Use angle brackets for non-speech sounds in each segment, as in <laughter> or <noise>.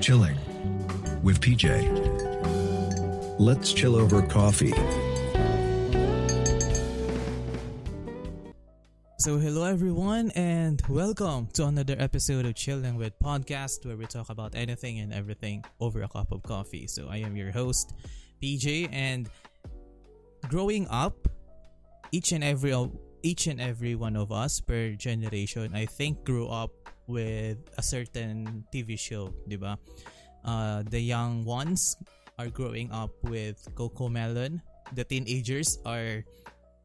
Chilling with PJ. Let's chill over coffee. So, hello everyone, and welcome to another episode of Chilling with Podcast, where we talk about anything and everything over a cup of coffee. So, I am your host, PJ, and growing up, each and every each and every one of us per generation, I think, grew up with a certain TV show, di ba? Uh, the young ones are growing up with Coco Melon. The teenagers are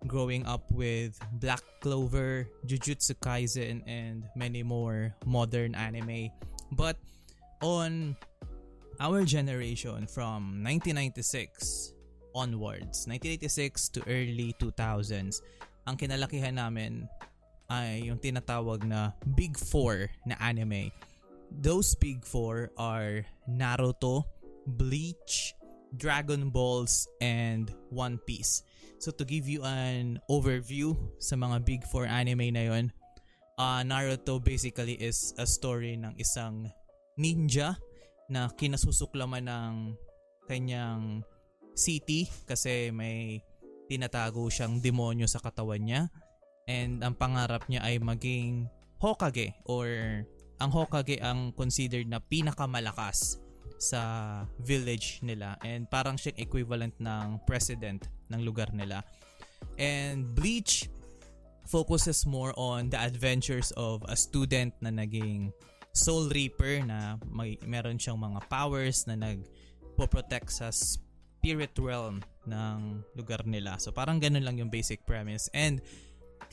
growing up with Black Clover, Jujutsu Kaisen, and many more modern anime. But on our generation from 1996 onwards, 1986 to early 2000s, ang kinalakihan namin ay yung tinatawag na Big Four na anime. Those Big Four are Naruto, Bleach, Dragon Balls, and One Piece. So to give you an overview sa mga big four anime na yon, uh, Naruto basically is a story ng isang ninja na kinasusuklaman ng kanyang city kasi may tinatago siyang demonyo sa katawan niya and ang pangarap niya ay maging Hokage or ang Hokage ang considered na pinakamalakas sa village nila and parang siyang equivalent ng president ng lugar nila. And Bleach focuses more on the adventures of a student na naging Soul Reaper na may meron siyang mga powers na nagpo-protect sa spirit realm ng lugar nila. So parang ganun lang yung basic premise. And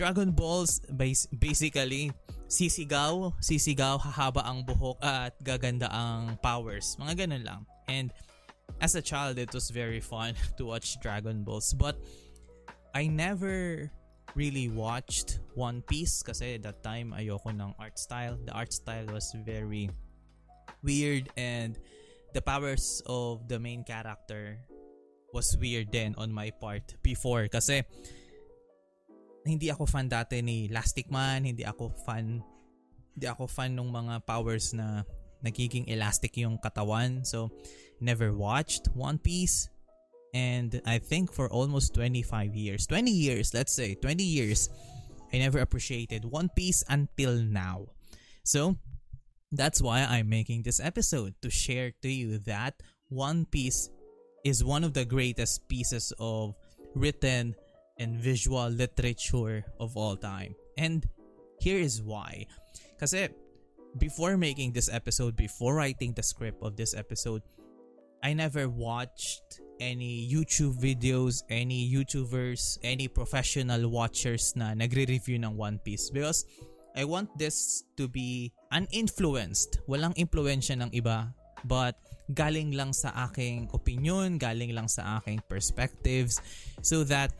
Dragon Balls basically sisigaw, sisigaw, hahaba ang buhok at gaganda ang powers. Mga ganun lang. And as a child, it was very fun <laughs> to watch Dragon Balls. But I never really watched One Piece kasi that time ayoko ng art style. The art style was very weird and the powers of the main character was weird then on my part before kasi hindi ako fan dati ni Elastic Man, hindi ako fan hindi ako fan ng mga powers na nagiging elastic yung katawan. So, never watched One Piece. And I think for almost 25 years, 20 years, let's say, 20 years, I never appreciated One Piece until now. So, that's why I'm making this episode to share to you that One Piece is one of the greatest pieces of written and visual literature of all time. And here is why. Kasi before making this episode, before writing the script of this episode, I never watched any YouTube videos, any YouTubers, any professional watchers na nagre-review ng One Piece because I want this to be uninfluenced. Walang impluensya ng iba but galing lang sa aking opinion, galing lang sa aking perspectives so that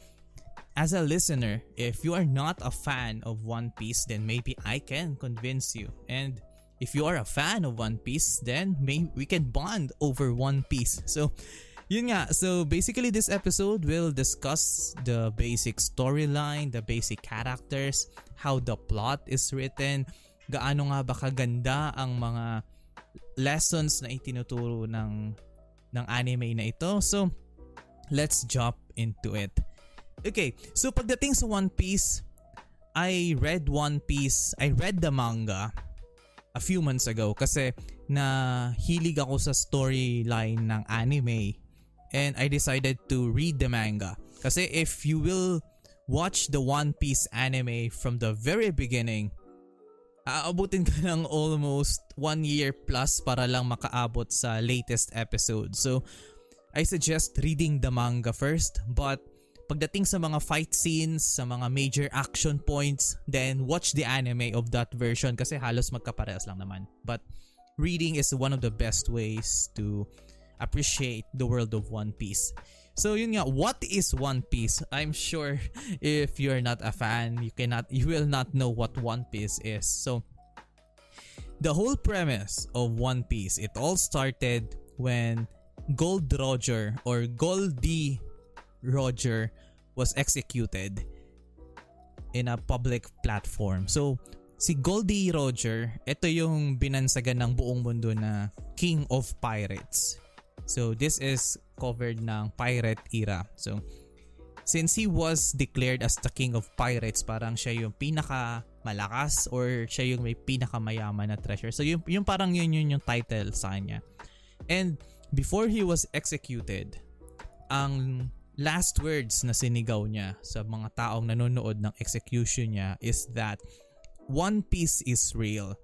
as a listener, if you are not a fan of One Piece, then maybe I can convince you. And if you are a fan of One Piece, then maybe we can bond over One Piece. So, yun nga. So, basically this episode will discuss the basic storyline, the basic characters, how the plot is written, gaano nga ba kaganda ang mga lessons na itinuturo ng ng anime na ito. So, let's jump into it. Okay, so pagdating sa One Piece, I read One Piece, I read the manga a few months ago kasi na hilig ako sa storyline ng anime and I decided to read the manga. Kasi if you will watch the One Piece anime from the very beginning, aabutin ka ng almost one year plus para lang makaabot sa latest episode. So, I suggest reading the manga first but pagdating sa mga fight scenes, sa mga major action points, then watch the anime of that version kasi halos magkaparehas lang naman. But reading is one of the best ways to appreciate the world of One Piece. So yun nga, what is One Piece? I'm sure <laughs> if you're not a fan, you cannot you will not know what One Piece is. So the whole premise of One Piece, it all started when Gold Roger or Goldie Roger was executed in a public platform. So, si Goldie Roger, ito yung binansagan ng buong mundo na King of Pirates. So this is covered ng pirate era. So since he was declared as the King of Pirates, parang siya yung pinaka malakas or siya yung may pinakamayaman na treasure. So yung, yung parang yun yun yung title sa kanya. And before he was executed, ang last words na sinigaw niya sa mga taong nanonood ng execution niya is that One Piece is real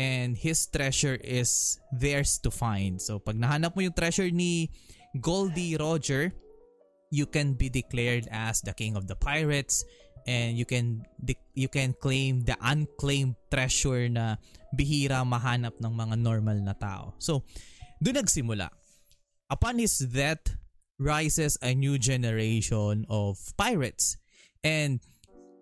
and his treasure is theirs to find. So pag nahanap mo yung treasure ni Goldie Roger, you can be declared as the king of the pirates and you can you can claim the unclaimed treasure na bihira mahanap ng mga normal na tao. So, doon nagsimula. Upon his death, rises a new generation of pirates. And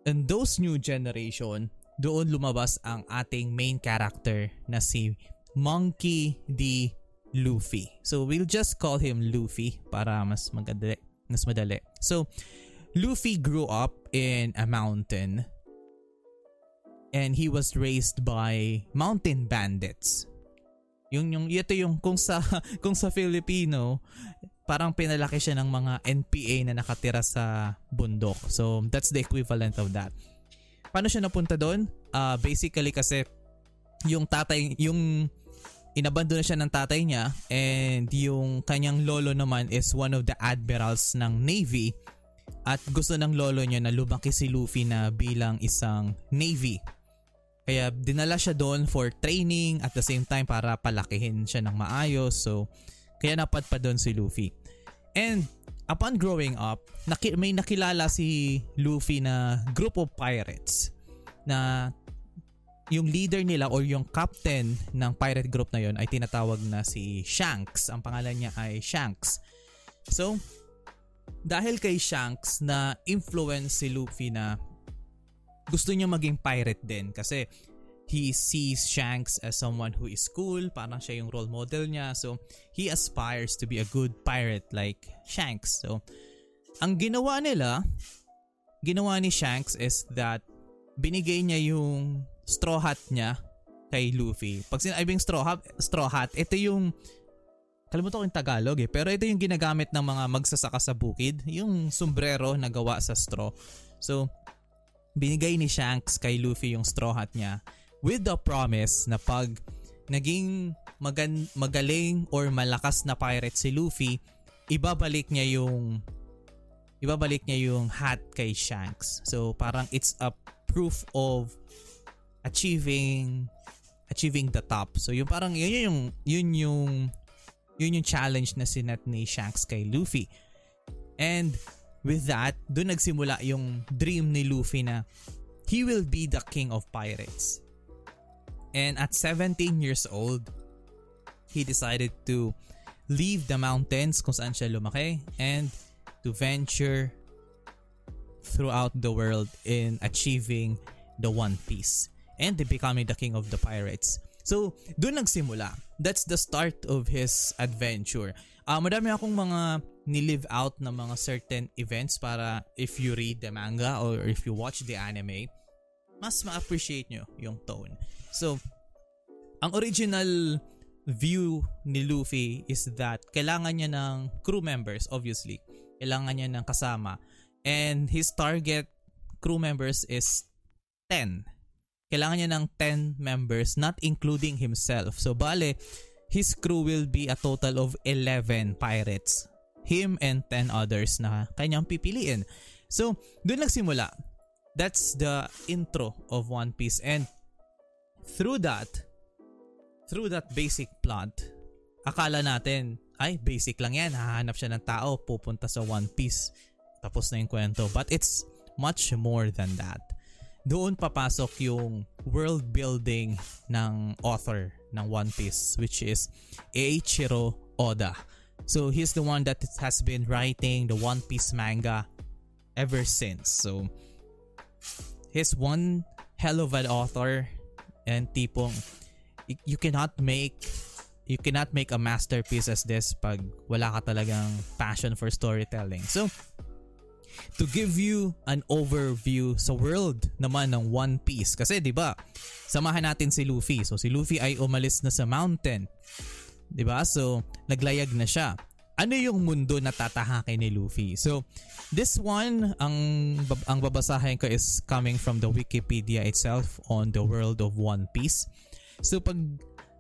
in those new generation, doon lumabas ang ating main character na si Monkey D. Luffy. So we'll just call him Luffy para mas madali. Mas madali. So Luffy grew up in a mountain and he was raised by mountain bandits. Yung yung ito yung kung sa <laughs> kung sa Filipino parang pinalaki siya ng mga NPA na nakatira sa bundok. So that's the equivalent of that paano siya napunta doon? Uh, basically kasi yung tatay, yung inabandon na siya ng tatay niya and yung kanyang lolo naman is one of the admirals ng Navy at gusto ng lolo niya na lumaki si Luffy na bilang isang Navy. Kaya dinala siya doon for training at the same time para palakihin siya ng maayos. So, kaya napadpa doon si Luffy. And upon growing up, naki- may nakilala si Luffy na group of pirates na yung leader nila or yung captain ng pirate group na yon ay tinatawag na si Shanks. Ang pangalan niya ay Shanks. So, dahil kay Shanks na influence si Luffy na gusto niya maging pirate din kasi he sees Shanks as someone who is cool, parang siya yung role model niya. So, he aspires to be a good pirate like Shanks. So, ang ginawa nila, ginawa ni Shanks is that binigay niya yung straw hat niya kay Luffy. Pag sinabing straw hat, straw hat, ito yung kalimutan ko yung Tagalog eh, pero ito yung ginagamit ng mga magsasaka sa bukid, yung sombrero na gawa sa straw. So, binigay ni Shanks kay Luffy yung straw hat niya with the promise na pag naging magan- magaling or malakas na pirate si Luffy, ibabalik niya yung ibabalik niya yung hat kay Shanks. So parang it's a proof of achieving achieving the top. So yung parang yun yung yun yung yun yung challenge na sinet ni Shanks kay Luffy. And with that, doon nagsimula yung dream ni Luffy na he will be the king of pirates. And at 17 years old, he decided to leave the mountains kung saan siya lumaki and to venture throughout the world in achieving the One Piece and becoming the king of the pirates. So, doon nagsimula. That's the start of his adventure. Uh, madami akong mga nilive out na mga certain events para if you read the manga or if you watch the anime, mas ma-appreciate nyo yung tone. So, ang original view ni Luffy is that kailangan niya ng crew members, obviously. Kailangan niya ng kasama. And his target crew members is 10. Kailangan niya ng 10 members, not including himself. So, bale, his crew will be a total of 11 pirates. Him and 10 others na kanyang pipiliin. So, doon nagsimula. That's the intro of One Piece. And through that, through that basic plot, akala natin, ay, basic lang yan. Hahanap siya ng tao, pupunta sa One Piece. Tapos na yung kwento. But it's much more than that. Doon papasok yung world building ng author ng One Piece, which is Eiichiro Oda. So he's the one that has been writing the One Piece manga ever since. So he's one hell of an author and tipong you cannot make you cannot make a masterpiece as this pag wala ka talagang passion for storytelling. So, to give you an overview sa world naman ng One Piece. Kasi 'di ba? Samahan natin si Luffy. So si Luffy ay umalis na sa mountain. 'Di ba? So naglayag na siya. Ano yung mundo na tatahakin ni Luffy? So this one ang ang babasahin ko is coming from the Wikipedia itself on the world of One Piece. So pag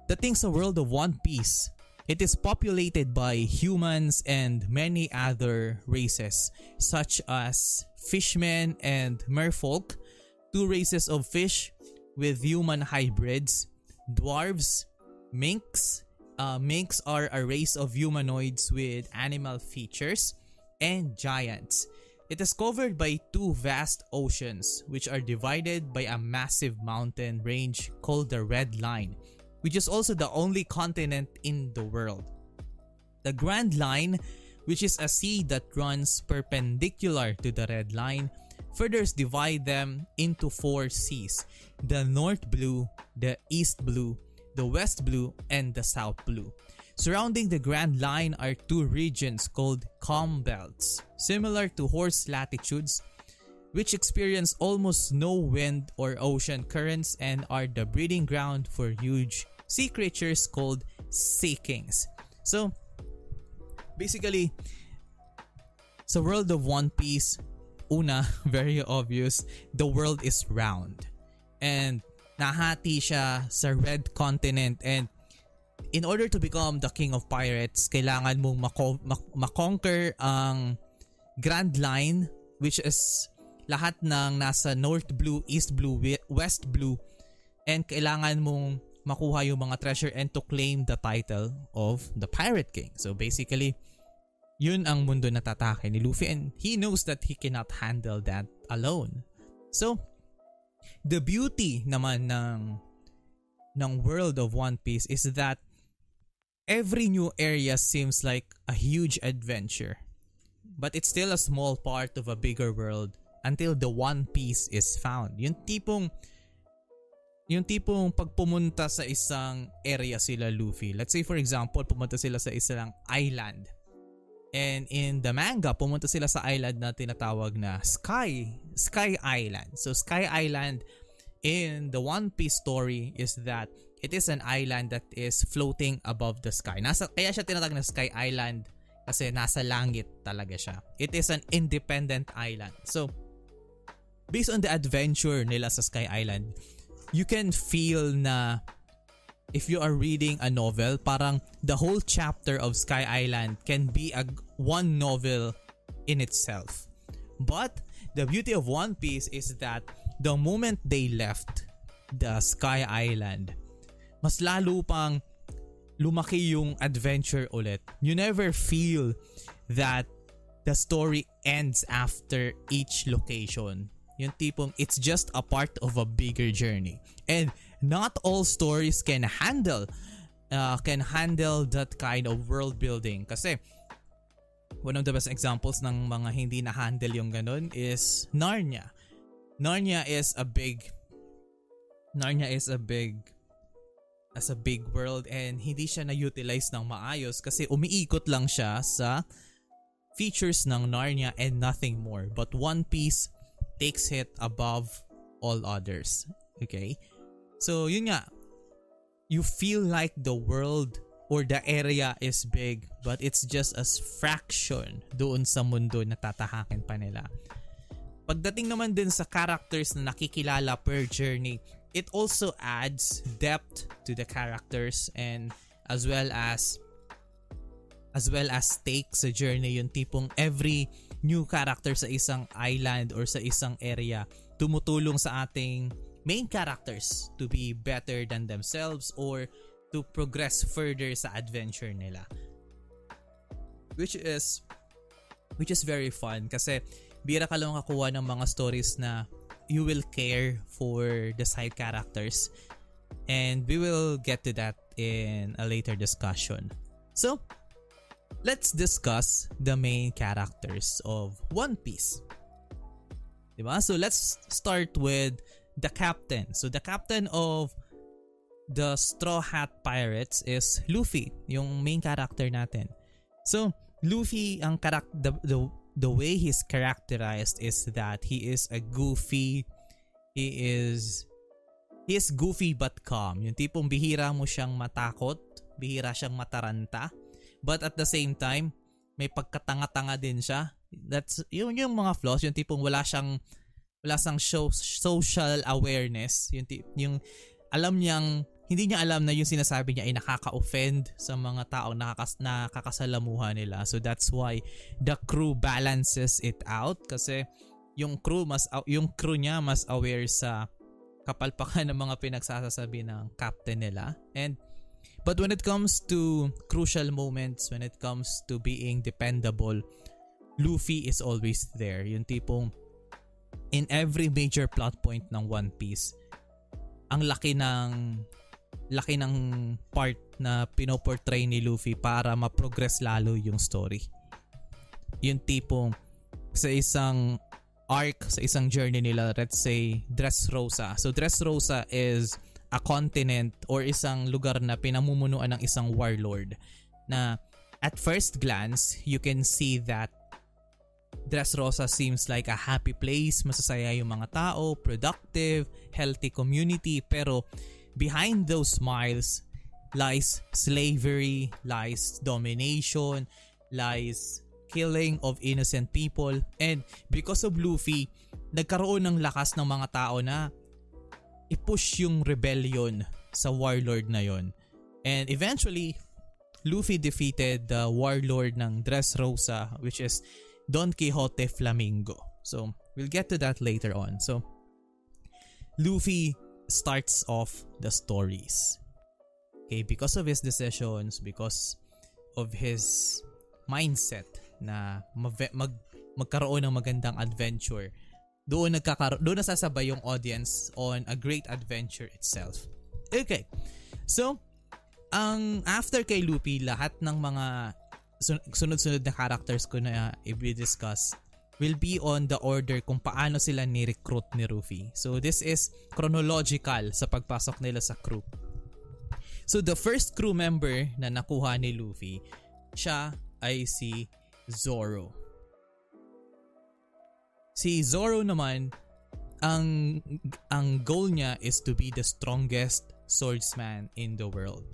dating sa world of One Piece, It is populated by humans and many other races, such as fishmen and merfolk, two races of fish with human hybrids, dwarves, minks. Uh, minks are a race of humanoids with animal features, and giants. It is covered by two vast oceans, which are divided by a massive mountain range called the Red Line, which is also the only continent in the world. The Grand Line, which is a sea that runs perpendicular to the Red Line, further divide them into four seas the North Blue, the East Blue, the West Blue, and the South Blue. Surrounding the Grand Line are two regions called calm belts, similar to horse latitudes, which experience almost no wind or ocean currents and are the breeding ground for huge sea creatures called sea kings. So, basically, sa world of One Piece, una, <laughs> very obvious, the world is round. And nahati siya sa red continent and in order to become the king of pirates, kailangan mong mako- mak- makonquer ang Grand Line which is lahat ng nasa North Blue, East Blue, West Blue and kailangan mong makuha yung mga treasure and to claim the title of the Pirate King. So basically, yun ang mundo na tatake ni Luffy and he knows that he cannot handle that alone. So, the beauty naman ng ng world of One Piece is that every new area seems like a huge adventure. But it's still a small part of a bigger world until the One Piece is found. Yung tipong yung tipong pag pumunta sa isang area sila Luffy. Let's say for example, pumunta sila sa isang island. And in the manga, pumunta sila sa island na tinatawag na Sky, Sky Island. So Sky Island in the One Piece story is that it is an island that is floating above the sky. Nasa kaya siya tinatawag na Sky Island kasi nasa langit talaga siya. It is an independent island. So based on the adventure nila sa Sky Island, you can feel na if you are reading a novel, parang the whole chapter of Sky Island can be a one novel in itself. But the beauty of One Piece is that the moment they left the Sky Island, mas lalo pang lumaki yung adventure ulit. You never feel that the story ends after each location. Yung tipong it's just a part of a bigger journey. And not all stories can handle uh, can handle that kind of world building kasi one of the best examples ng mga hindi na handle yung ganun is Narnia. Narnia is a big Narnia is a big as a big world and hindi siya na-utilize ng maayos kasi umiikot lang siya sa features ng Narnia and nothing more. But One Piece takes it above all others. Okay? So, yun nga. You feel like the world or the area is big but it's just a fraction doon sa mundo na tatahakin pa nila. Pagdating naman din sa characters na nakikilala per journey, it also adds depth to the characters and as well as as well as stakes sa journey yung tipong every new character sa isang island or sa isang area tumutulong sa ating main characters to be better than themselves or to progress further sa adventure nila. Which is which is very fun kasi bira ka lang kakuha ng mga stories na you will care for the side characters and we will get to that in a later discussion. So, let's discuss the main characters of One Piece. Diba? So let's start with the captain. So the captain of the Straw Hat Pirates is Luffy, yung main character natin. So Luffy ang karak the, the the way he's characterized is that he is a goofy, he is, he is goofy but calm. Yung tipong bihira mo siyang matakot, bihira siyang mataranta, but at the same time, may pagkatanga-tanga din siya. That's yun yung mga flaws, yung tipong wala siyang wala siyang show, social awareness, yung yung alam niyang hindi niya alam na yung sinasabi niya ay nakaka-offend sa mga taong nakakas nakakasalamuha nila. So that's why the crew balances it out kasi yung crew mas yung crew niya mas aware sa kapalpakan ng mga pinagsasasabi ng captain nila. And but when it comes to crucial moments, when it comes to being dependable, Luffy is always there. Yung tipong in every major plot point ng One Piece, ang laki ng laki ng part na pinoportray ni Luffy para ma-progress lalo yung story. Yung tipong sa isang arc, sa isang journey nila, let's say Dressrosa. So Dressrosa is a continent or isang lugar na pinamumunuan ng isang warlord na at first glance, you can see that Dressrosa seems like a happy place, masasaya yung mga tao, productive, healthy community, pero behind those smiles lies slavery, lies domination, lies killing of innocent people. And because of Luffy, nagkaroon ng lakas ng mga tao na i-push yung rebellion sa warlord na yon. And eventually, Luffy defeated the warlord ng Dressrosa which is Don Quixote Flamingo. So, we'll get to that later on. So, Luffy starts off the stories. Okay, because of his decisions, because of his mindset na mag, mag magkaroon ng magandang adventure, doon nagkakaro doon nasasabay yung audience on a great adventure itself. Okay. So, ang after kay Luffy, lahat ng mga sunod-sunod na characters ko na i-discuss will be on the order kung paano sila ni-recruit ni Ruffy. So this is chronological sa pagpasok nila sa crew. So the first crew member na nakuha ni Luffy, siya ay si Zoro. Si Zoro naman, ang ang goal niya is to be the strongest swordsman in the world.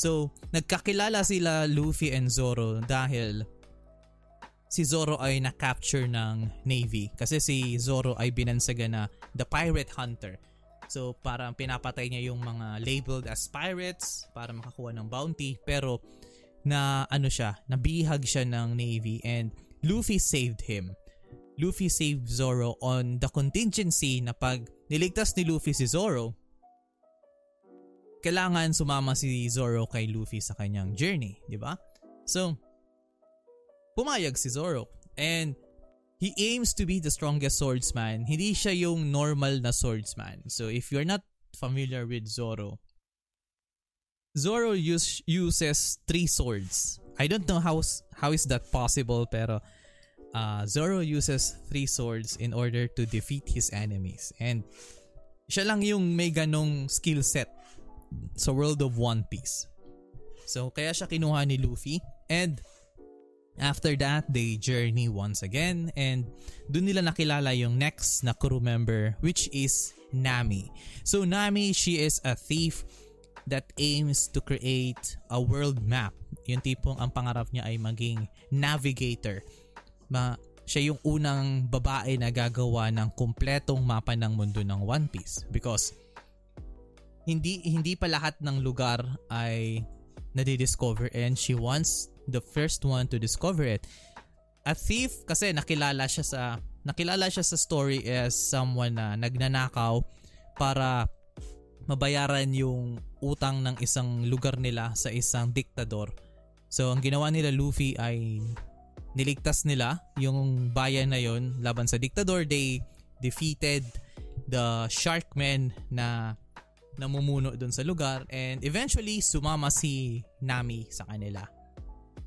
So, nagkakilala sila Luffy and Zoro dahil si Zoro ay na-capture ng Navy kasi si Zoro ay binansaga na the pirate hunter. So parang pinapatay niya yung mga labeled as pirates para makakuha ng bounty pero na ano siya, nabihag siya ng Navy and Luffy saved him. Luffy saved Zoro on the contingency na pag niligtas ni Luffy si Zoro, kailangan sumama si Zoro kay Luffy sa kanyang journey, di ba? So, pumayag si Zoro. And he aims to be the strongest swordsman. Hindi siya yung normal na swordsman. So if you're not familiar with Zoro, Zoro use, uses three swords. I don't know how how is that possible pero uh, Zoro uses three swords in order to defeat his enemies. And siya lang yung may ganong skill set sa world of One Piece. So kaya siya kinuha ni Luffy and After that, they journey once again and dun nila nakilala yung next na crew member which is Nami. So Nami, she is a thief that aims to create a world map. Yung tipong ang pangarap niya ay maging navigator. Ma siya yung unang babae na gagawa ng kumpletong mapa ng mundo ng One Piece because hindi hindi pa lahat ng lugar ay nadidiscover and she wants the first one to discover it. A thief kasi nakilala siya sa nakilala siya sa story as someone na nagnanakaw para mabayaran yung utang ng isang lugar nila sa isang diktador. So ang ginawa nila Luffy ay niligtas nila yung bayan na yon laban sa diktador. They defeated the Sharkmen na namumuno doon sa lugar and eventually sumama si Nami sa kanila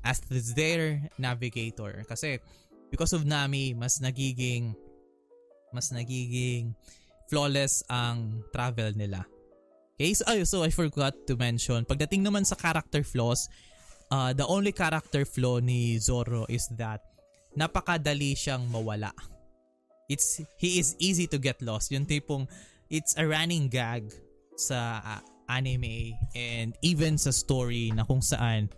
as their navigator. Kasi because of Nami, mas nagiging mas nagiging flawless ang travel nila. Okay, so, oh, so I forgot to mention, pagdating naman sa character flaws, uh, the only character flaw ni Zoro is that napakadali siyang mawala. It's he is easy to get lost. Yung tipong it's a running gag sa uh, anime and even sa story na kung saan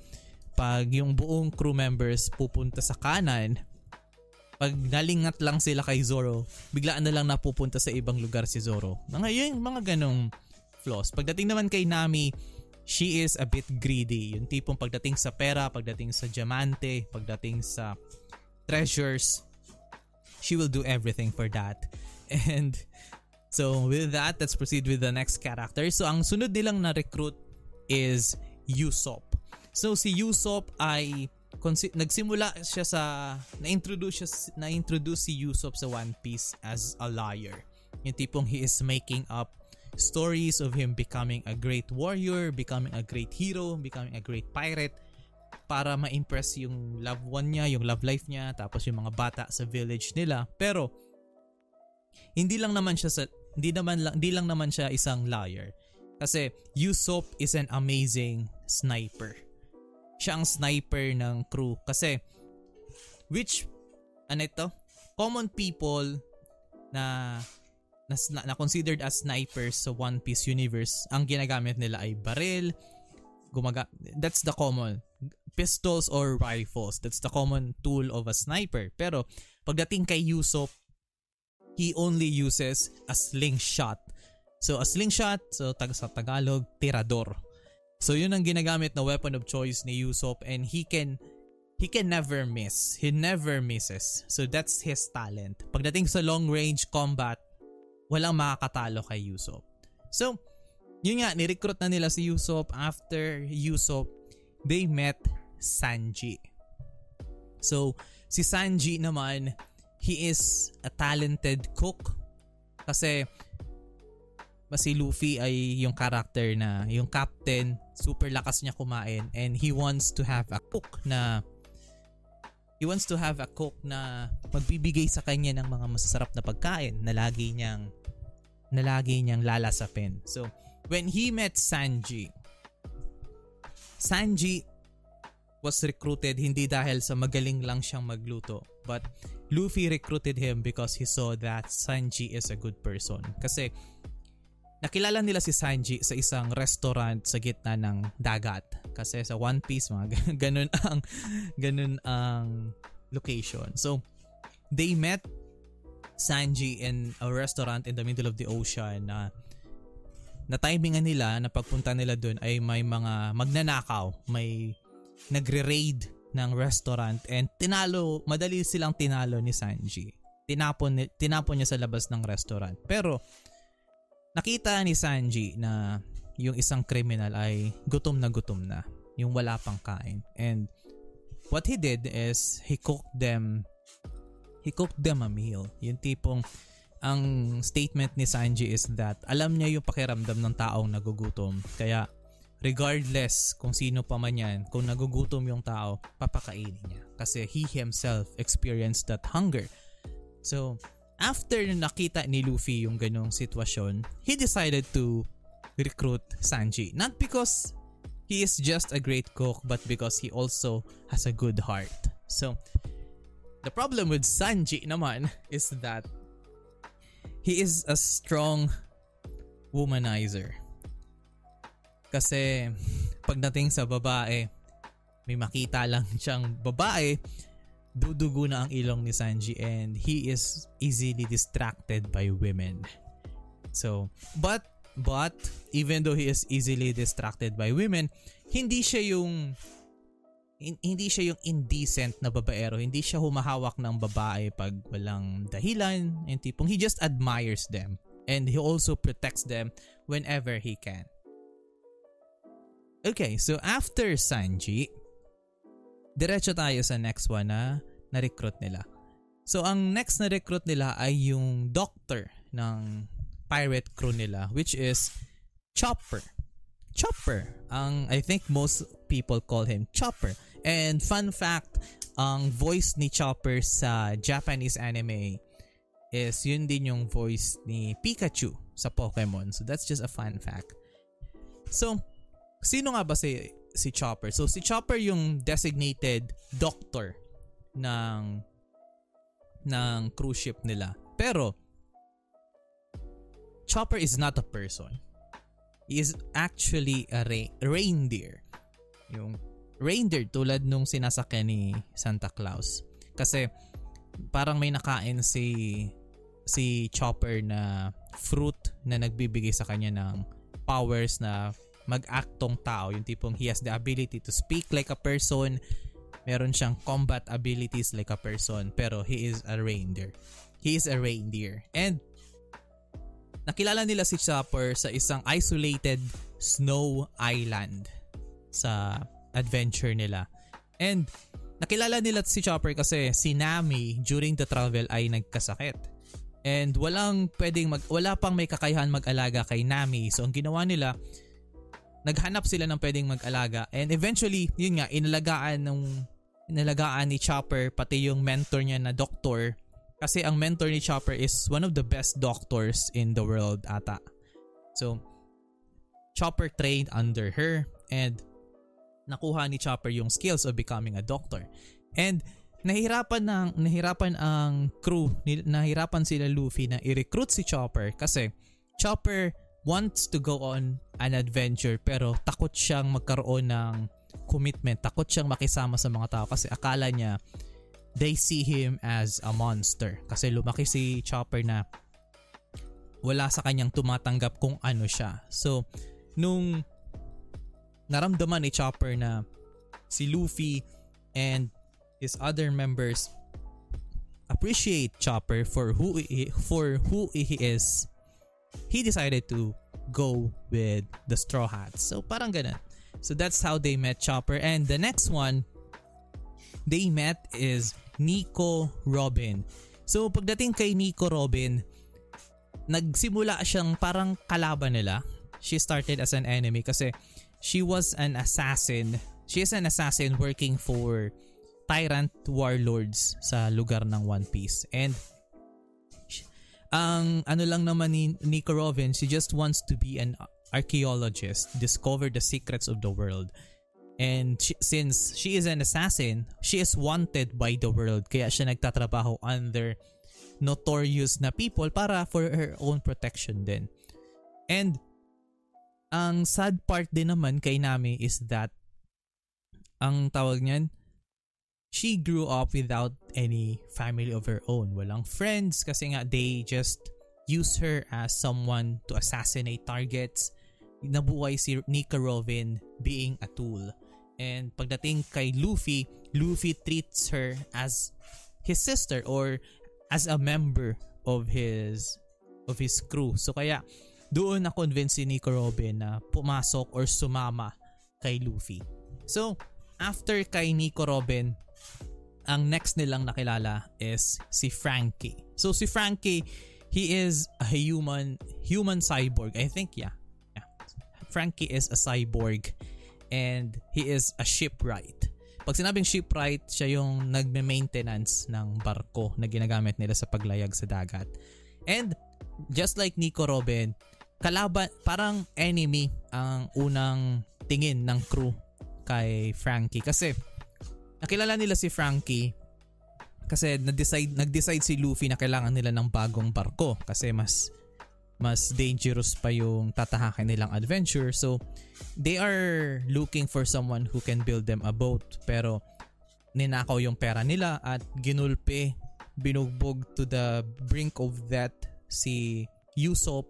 pag yung buong crew members pupunta sa kanan, pag nalingat lang sila kay Zoro, biglaan na lang napupunta sa ibang lugar si Zoro. Mga yun, mga ganong flaws. Pagdating naman kay Nami, she is a bit greedy. Yung tipong pagdating sa pera, pagdating sa diamante, pagdating sa treasures, she will do everything for that. <laughs> And so with that, let's proceed with the next character. So ang sunod nilang na-recruit is Usopp. So si Usopp ay konsi- nagsimula siya sa na-introduce siya na-introduce si Usopp sa One Piece as a liar. Yung tipong he is making up stories of him becoming a great warrior, becoming a great hero, becoming a great pirate para ma-impress yung loved one niya, yung love life niya, tapos yung mga bata sa village nila. Pero hindi lang naman siya sa hindi naman lang hindi lang naman siya isang liar. Kasi Usopp is an amazing sniper. Siya ang sniper ng crew. Kasi which ano ito? Common people na na, na considered as snipers sa One Piece universe ang ginagamit nila ay baril gumaga that's the common pistols or rifles. That's the common tool of a sniper. Pero pagdating kay Usopp he only uses a slingshot so a slingshot so tag sa Tagalog tirador So yun ang ginagamit na weapon of choice ni Usopp and he can he can never miss. He never misses. So that's his talent. Pagdating sa long range combat, walang makakatalo kay Usopp. So, yun nga, ni-recruit na nila si Usopp. After Usopp, they met Sanji. So, si Sanji naman, he is a talented cook. Kasi si Luffy ay yung character na yung captain, super lakas niya kumain and he wants to have a cook na he wants to have a cook na magbibigay sa kanya ng mga masasarap na pagkain na lagi niyang na lagi niyang lalasapin. So, when he met Sanji, Sanji was recruited hindi dahil sa magaling lang siyang magluto, but Luffy recruited him because he saw that Sanji is a good person. Kasi Nakilala nila si Sanji sa isang restaurant sa gitna ng dagat kasi sa One Piece mga <laughs> ganun ang ganun ang location. So they met Sanji in a restaurant in the middle of the ocean na na timingan nila na pagpunta nila doon ay may mga magnanakaw, may nagre-raid ng restaurant and tinalo, madali silang tinalo ni Sanji. Tinapon, tinapon niya sa labas ng restaurant. Pero Nakita ni Sanji na yung isang criminal ay gutom na gutom na. Yung wala pang kain. And what he did is he cooked them he cooked them a meal. Yung tipong ang statement ni Sanji is that alam niya yung pakiramdam ng taong nagugutom. Kaya regardless kung sino pa man yan, kung nagugutom yung tao, papakainin niya. Kasi he himself experienced that hunger. So, after nakita ni Luffy yung ganong sitwasyon, he decided to recruit Sanji. Not because he is just a great cook, but because he also has a good heart. So, the problem with Sanji naman <laughs> is that he is a strong womanizer. Kasi pagdating sa babae, may makita lang <laughs> siyang babae, dudugo na ang ilong ni Sanji and he is easily distracted by women. So, but but even though he is easily distracted by women, hindi siya yung hindi siya yung indecent na babaero. Hindi siya humahawak ng babae pag walang dahilan. Yung tipong he just admires them. And he also protects them whenever he can. Okay, so after Sanji, diretso tayo sa next one na na-recruit nila. So, ang next na recruit nila ay yung doctor ng pirate crew nila which is Chopper. Chopper. Ang I think most people call him Chopper. And fun fact, ang voice ni Chopper sa Japanese anime is yun din yung voice ni Pikachu sa Pokemon. So that's just a fun fact. So, sino nga ba si si Chopper? So si Chopper yung designated doctor ng ng cruise ship nila. Pero, Chopper is not a person. He is actually a re- reindeer. Yung reindeer tulad nung sinasakyan ni Santa Claus. Kasi parang may nakain si si Chopper na fruit na nagbibigay sa kanya ng powers na mag-actong tao. Yung tipong he has the ability to speak like a person. Meron siyang combat abilities like a person. Pero he is a reindeer. He is a reindeer. And nakilala nila si Chopper sa isang isolated snow island sa adventure nila. And nakilala nila si Chopper kasi si Nami during the travel ay nagkasakit. And walang pwedeng mag wala pang may kakayahan mag-alaga kay Nami. So ang ginawa nila naghanap sila ng pwedeng mag-alaga and eventually yun nga inalagaan ng inalagaan ni Chopper pati yung mentor niya na doktor kasi ang mentor ni Chopper is one of the best doctors in the world ata. So Chopper trained under her and nakuha ni Chopper yung skills of becoming a doctor. And nahirapan ng nahirapan ang crew, nahirapan sila Luffy na i-recruit si Chopper kasi Chopper wants to go on an adventure pero takot siyang magkaroon ng commitment. Takot siyang makisama sa mga tao kasi akala niya they see him as a monster. Kasi lumaki si Chopper na wala sa kanyang tumatanggap kung ano siya. So, nung naramdaman ni Chopper na si Luffy and his other members appreciate Chopper for who he, for who he is he decided to go with the Straw Hats. So parang ganun. So that's how they met Chopper. And the next one they met is Nico Robin. So pagdating kay Nico Robin, nagsimula siyang parang kalaban nila. She started as an enemy kasi she was an assassin. She is an assassin working for tyrant warlords sa lugar ng One Piece. And ang ano lang naman ni Nico Robin, she just wants to be an archaeologist, discover the secrets of the world. And she, since she is an assassin, she is wanted by the world. Kaya siya nagtatrabaho under notorious na people para for her own protection din. And ang sad part din naman kay Nami is that ang tawag niyan, she grew up without any family of her own. Walang friends kasi nga they just use her as someone to assassinate targets. Nabuhay si Nika Robin being a tool. And pagdating kay Luffy, Luffy treats her as his sister or as a member of his of his crew. So kaya doon na convince si Nico Robin na pumasok or sumama kay Luffy. So after kay Nico Robin, ang next nilang nakilala is si Frankie. So si Frankie, he is a human human cyborg. I think yeah. yeah. Frankie is a cyborg and he is a shipwright. Pag sinabing shipwright, siya yung nagme-maintenance ng barko na ginagamit nila sa paglayag sa dagat. And just like Nico Robin, kalaban parang enemy ang unang tingin ng crew kay Frankie kasi nakilala nila si Frankie kasi nag-decide nag-decide si Luffy na kailangan nila ng bagong barko kasi mas mas dangerous pa yung tatahakin nilang adventure. So, they are looking for someone who can build them a boat. Pero, ninakaw yung pera nila at ginulpe, binugbog to the brink of that si Usopp.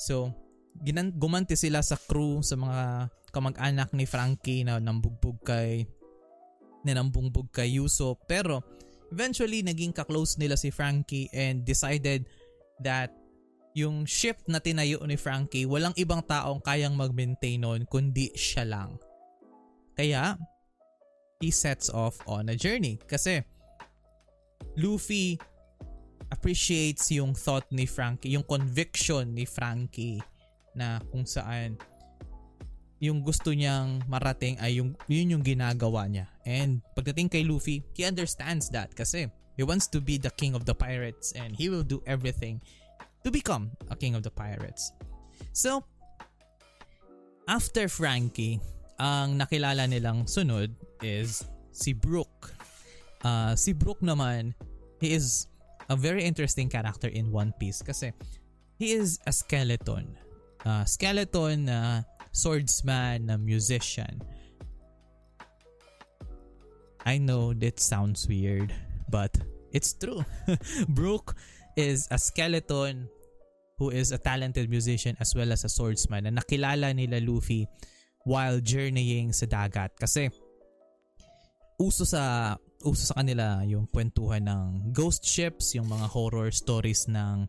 So, ginan gumanti sila sa crew, sa mga kamag-anak ni Frankie na nambugbog kay na nambungbog kay Usopp. Pero, eventually, naging kaklose nila si Frankie and decided that yung ship na tinayo ni Frankie, walang ibang taong kayang mag-maintain nun kundi siya lang. Kaya, he sets off on a journey. Kasi, Luffy appreciates yung thought ni Frankie, yung conviction ni Frankie na kung saan yung gusto niyang marating ay yung yun yung ginagawa niya. And pagdating kay Luffy, he understands that kasi he wants to be the king of the pirates and he will do everything to become a king of the pirates. So, after Frankie, ang nakilala nilang sunod is si Brook. Uh, si Brook naman, he is a very interesting character in One Piece kasi he is a skeleton. Uh, skeleton na uh, swordsman, na musician. I know that sounds weird, but it's true. <laughs> Brook is a skeleton who is a talented musician as well as a swordsman na nakilala nila Luffy while journeying sa dagat kasi uso sa uso sa kanila yung kwentuhan ng ghost ships, yung mga horror stories ng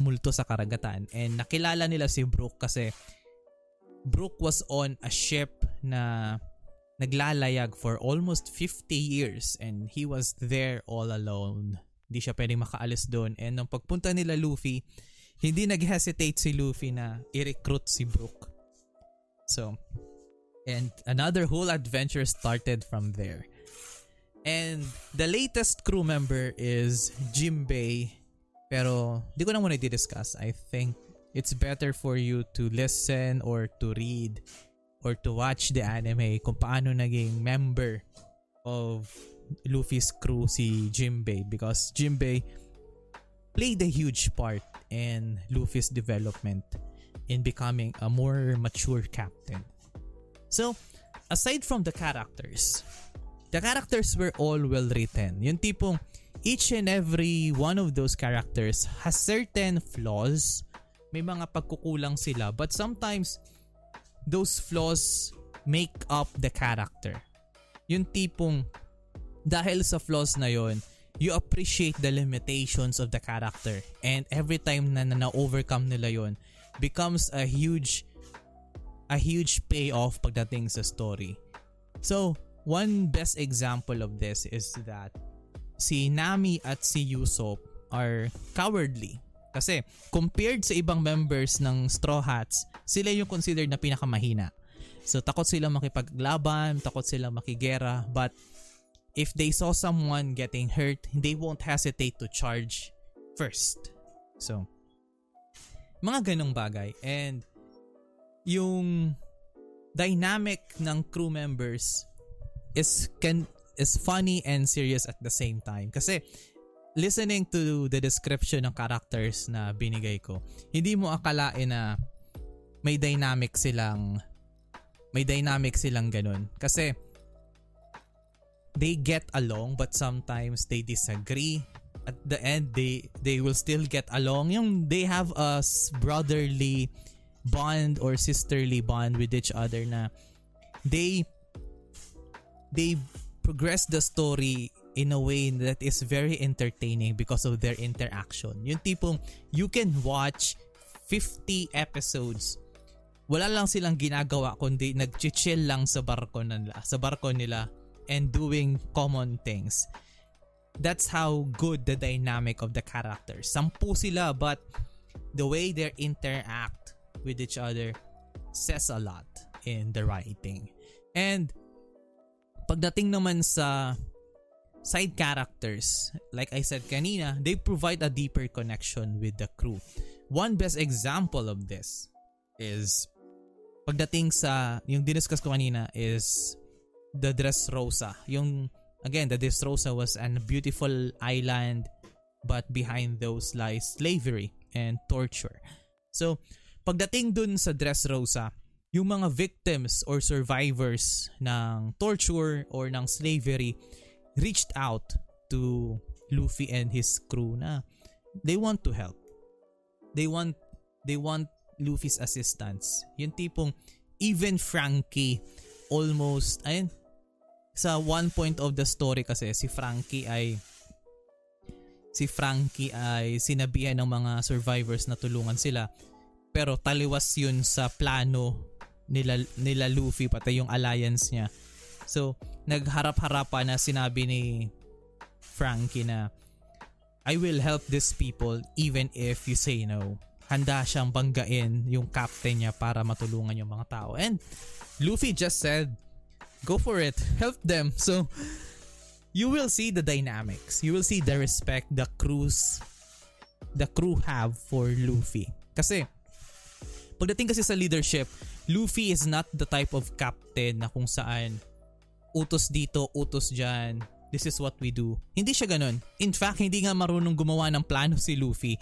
multo sa karagatan. And nakilala nila si Brook kasi Brook was on a ship na naglalayag for almost 50 years and he was there all alone. Hindi siya pwedeng makaalis doon. And nung pagpunta nila Luffy, hindi nag-hesitate si Luffy na i-recruit si Brook. So, and another whole adventure started from there. And the latest crew member is Jimbei. Pero di ko na muna i-discuss. I think it's better for you to listen or to read or to watch the anime kung paano naging member of Luffy's crew si Jimbei because Jimbei played a huge part in Luffy's development in becoming a more mature captain. So, aside from the characters, the characters were all well written. Yung tipong each and every one of those characters has certain flaws. May mga pagkukulang sila but sometimes those flaws make up the character. Yung tipong dahil sa flaws na yon, you appreciate the limitations of the character and every time na na-overcome nila yon becomes a huge a huge payoff pagdating sa story. So, One best example of this is that si Nami at si Usopp are cowardly. Kasi compared sa ibang members ng Straw Hats, sila yung considered na pinakamahina. So takot sila makipaglaban, takot sila makigera, but if they saw someone getting hurt, they won't hesitate to charge first. So, mga ganong bagay. And yung dynamic ng crew members is can is funny and serious at the same time. Kasi listening to the description ng characters na binigay ko, hindi mo akalain na may dynamic silang may dynamic silang ganun. Kasi they get along but sometimes they disagree. At the end, they they will still get along. Yung they have a brotherly bond or sisterly bond with each other na they they progress the story in a way that is very entertaining because of their interaction. Yung tipong you can watch 50 episodes wala lang silang ginagawa kundi nag-chill lang sa barko nila, sa barko nila and doing common things. That's how good the dynamic of the characters. Sampu sila but the way they interact with each other says a lot in the writing. And Pagdating naman sa side characters, like I said kanina, they provide a deeper connection with the crew. One best example of this is pagdating sa yung diniscuss ko kanina is the Dressrosa. Yung again, the Dressrosa was an beautiful island but behind those lies slavery and torture. So, pagdating dun sa Dressrosa, yung mga victims or survivors ng torture or ng slavery reached out to Luffy and his crew na they want to help. They want they want Luffy's assistance. Yung tipong even Frankie almost ayun sa one point of the story kasi si Frankie ay si Frankie ay sinabihan ng mga survivors na tulungan sila pero taliwas yun sa plano nila, nila Luffy pati yung alliance niya. So, nagharap-harapan na sinabi ni Frankie na I will help these people even if you say no. Handa siyang banggain yung captain niya para matulungan yung mga tao. And Luffy just said, go for it. Help them. So, you will see the dynamics. You will see the respect the crews the crew have for Luffy. Kasi, pagdating kasi sa leadership, Luffy is not the type of captain na kung saan utos dito, utos dyan, this is what we do. Hindi siya ganun. In fact, hindi nga marunong gumawa ng plano si Luffy.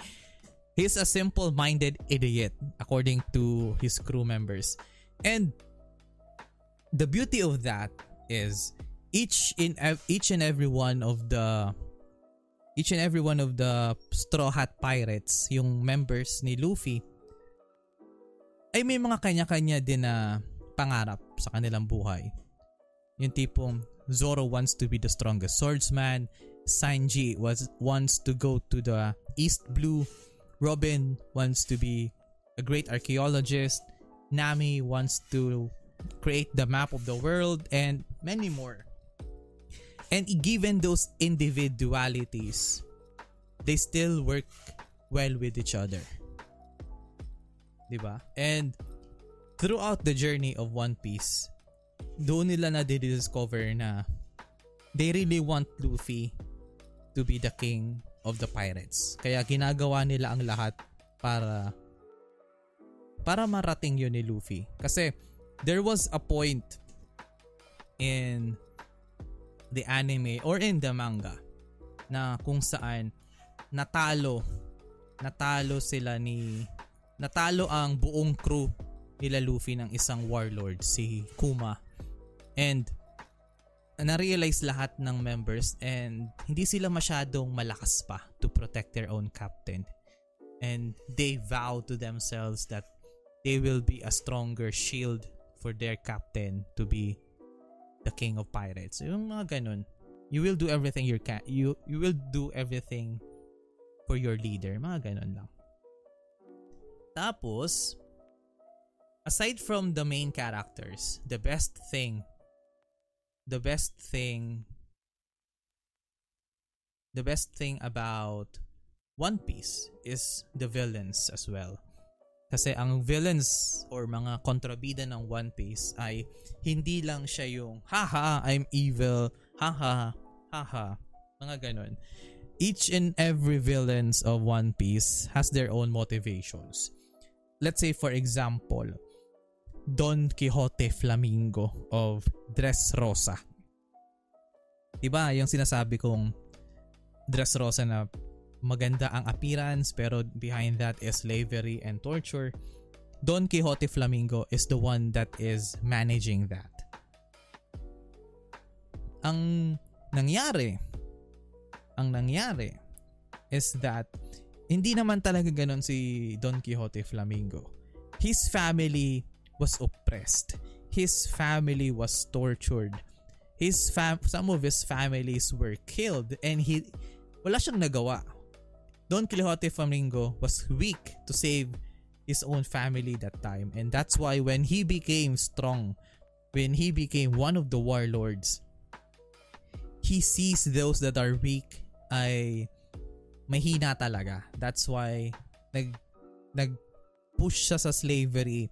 He's a simple-minded idiot according to his crew members. And the beauty of that is each in ev- each and every one of the each and every one of the Straw Hat Pirates, yung members ni Luffy, ay may mga kanya-kanya din na pangarap sa kanilang buhay. Yung tipong Zoro wants to be the strongest swordsman, Sanji was wants to go to the East Blue, Robin wants to be a great archaeologist, Nami wants to create the map of the world, and many more. And given those individualities, they still work well with each other. ba? And throughout the journey of One Piece, doon nila na discover na they really want Luffy to be the king of the pirates. Kaya ginagawa nila ang lahat para para marating yun ni Luffy. Kasi there was a point in the anime or in the manga na kung saan natalo natalo sila ni natalo ang buong crew nila Luffy ng isang warlord si Kuma and na-realize lahat ng members and hindi sila masyadong malakas pa to protect their own captain and they vow to themselves that they will be a stronger shield for their captain to be the king of pirates. Yung mga ganun. You will do everything you can. You you will do everything for your leader. Mga ganun lang. Tapos, aside from the main characters, the best thing, the best thing, the best thing about One Piece is the villains as well. Kasi ang villains or mga kontrabida ng One Piece ay hindi lang siya yung haha I'm evil, haha, haha, mga ganun. Each and every villains of One Piece has their own motivations. Let's say for example, Don Quixote Flamingo of Dressrosa. Diba yung sinasabi kong Dressrosa na maganda ang appearance pero behind that is slavery and torture. Don Quixote Flamingo is the one that is managing that. Ang nangyari, ang nangyari is that hindi naman talaga ganon si Don Quixote Flamingo. His family was oppressed. His family was tortured. His fam some of his families were killed and he wala siyang nagawa. Don Quixote Flamingo was weak to save his own family that time and that's why when he became strong, when he became one of the warlords, he sees those that are weak ay mahina talaga. That's why nag nag push siya sa slavery.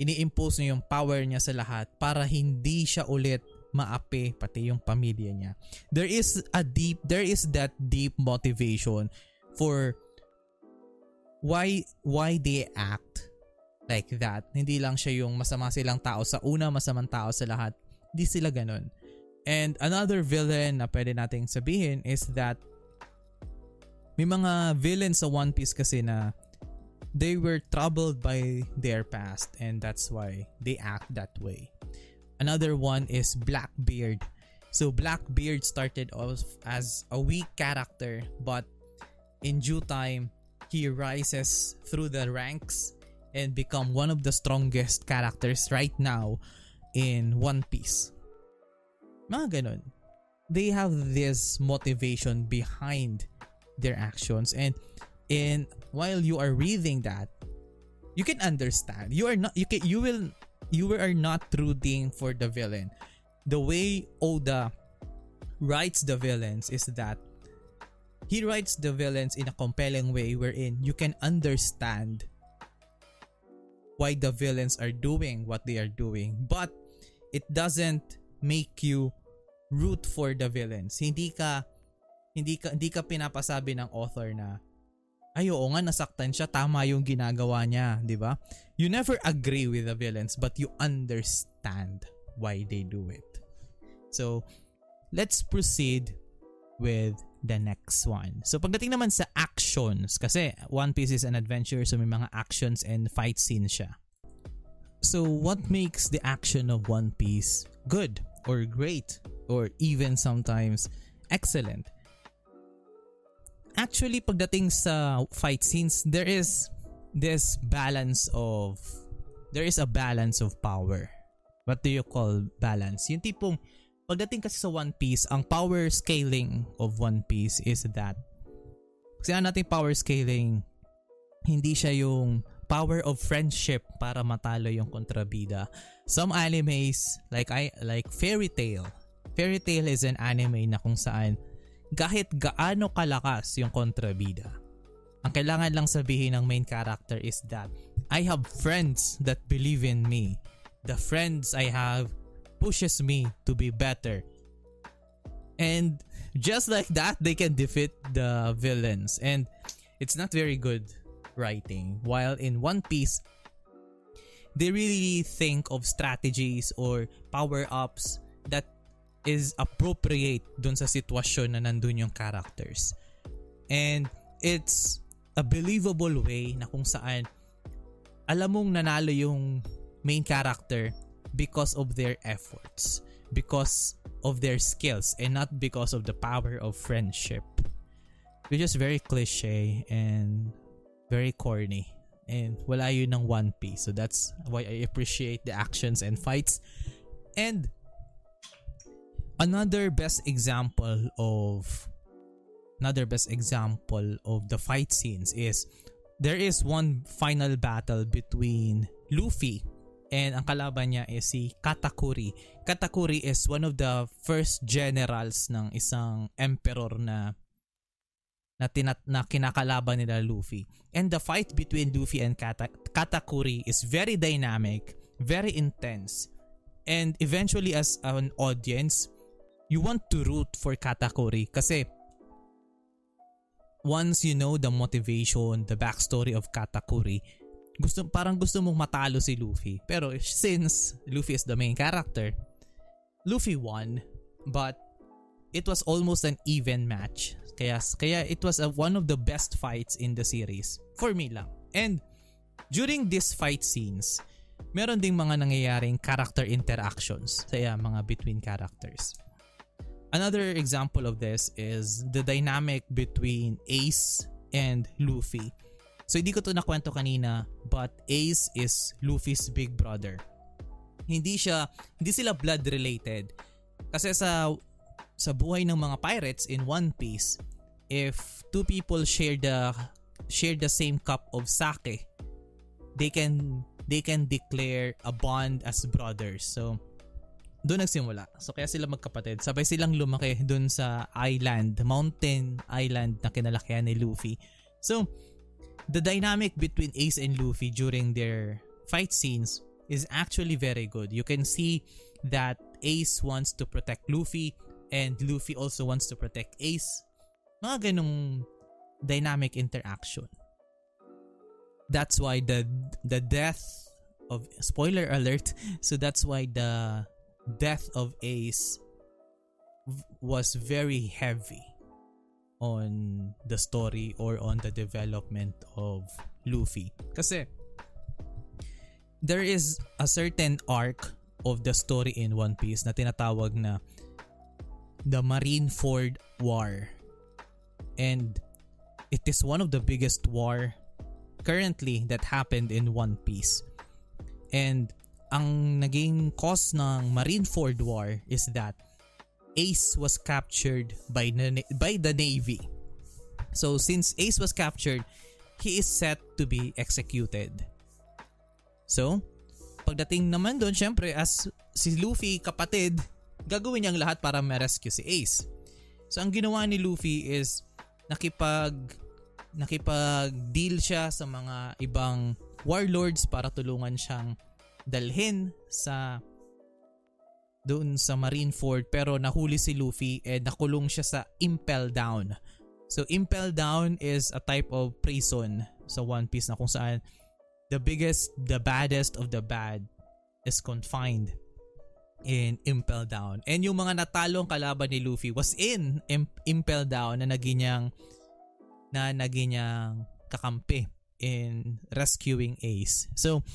Ini-impose niya yung power niya sa lahat para hindi siya ulit maapi pati yung pamilya niya. There is a deep there is that deep motivation for why why they act like that. Hindi lang siya yung masama silang tao sa una, masamang tao sa lahat. Hindi sila ganun. And another villain na pwede nating sabihin is that may mga villains sa One Piece kasi na they were troubled by their past and that's why they act that way. Another one is Blackbeard. So Blackbeard started off as a weak character but in due time he rises through the ranks and become one of the strongest characters right now in One Piece. Mga. They have this motivation behind their actions and and while you are reading that you can understand. You are not you can you will you are not rooting for the villain. The way Oda writes the villains is that he writes the villains in a compelling way wherein you can understand why the villains are doing what they are doing. But it doesn't make you root for the villains. Hindi ka hindi ka hindi ka pinapasabi ng author na ay oo nga nasaktan siya tama yung ginagawa niya di ba you never agree with the villains but you understand why they do it so let's proceed with the next one. So pagdating naman sa actions, kasi One Piece is an adventure so may mga actions and fight scenes siya. So what makes the action of One Piece good or great or even sometimes excellent? Actually, pagdating sa fight scenes, there is this balance of there is a balance of power. What do you call balance? Yung tipong pagdating kasi sa One Piece, ang power scaling of One Piece is that kasi natin power scaling hindi siya yung power of friendship para matalo yung kontrabida. Some animes like I like Fairy Tail. Fairy Tail is an anime na kung saan kahit gaano kalakas yung kontrabida. Ang kailangan lang sabihin ng main character is that I have friends that believe in me. The friends I have pushes me to be better. And just like that, they can defeat the villains. And it's not very good writing. While in One Piece, they really think of strategies or power-ups that is appropriate dun sa sitwasyon na nandun yung characters. And it's a believable way na kung saan alam mong nanalo yung main character because of their efforts, because of their skills, and not because of the power of friendship. Which is very cliche and very corny. And wala yun ng One Piece. So that's why I appreciate the actions and fights. And another best example of another best example of the fight scenes is there is one final battle between Luffy and ang kalaban niya is si Katakuri. Katakuri is one of the first generals ng isang emperor na na, tinat, na kinakalaban nila Luffy. And the fight between Luffy and Kata, Katakuri is very dynamic, very intense. And eventually as an audience, you want to root for Katakuri kasi once you know the motivation, the backstory of Katakuri, gusto parang gusto mong matalo si Luffy. Pero since Luffy is the main character, Luffy won, but it was almost an even match. Kaya kaya it was a, one of the best fights in the series for me lang. And during these fight scenes, meron ding mga nangyayaring character interactions. Kaya mga between characters. Another example of this is the dynamic between Ace and Luffy. So hindi ko to nakwento kanina but Ace is Luffy's big brother. Hindi siya hindi sila blood related. Kasi sa sa buhay ng mga pirates in One Piece, if two people share the share the same cup of sake, they can they can declare a bond as brothers. So doon nagsimula. So kaya sila magkapatid. Sabay silang lumaki doon sa island, mountain island na kinalakihan ni Luffy. So, the dynamic between Ace and Luffy during their fight scenes is actually very good. You can see that Ace wants to protect Luffy and Luffy also wants to protect Ace. Mga ganong dynamic interaction. That's why the the death of spoiler alert. So that's why the death of Ace was very heavy on the story or on the development of Luffy. Kasi there is a certain arc of the story in One Piece na tinatawag na the Marineford War. And it is one of the biggest war currently that happened in One Piece. And ang naging cause ng Marineford War is that Ace was captured by the, by the Navy. So since Ace was captured, he is set to be executed. So, pagdating naman doon, syempre as si Luffy kapatid, gagawin niyang lahat para ma-rescue si Ace. So ang ginawa ni Luffy is nakipag nakipag-deal siya sa mga ibang warlords para tulungan siyang dalhin sa doon sa Marineford pero nahuli si Luffy and nakulong siya sa Impel Down. So Impel Down is a type of prison sa One Piece na kung saan the biggest, the baddest of the bad is confined. in Impel Down. And yung mga natalong kalaban ni Luffy was in Im- Impel Down na naging niyang na naging niyang kakampi in rescuing Ace. So,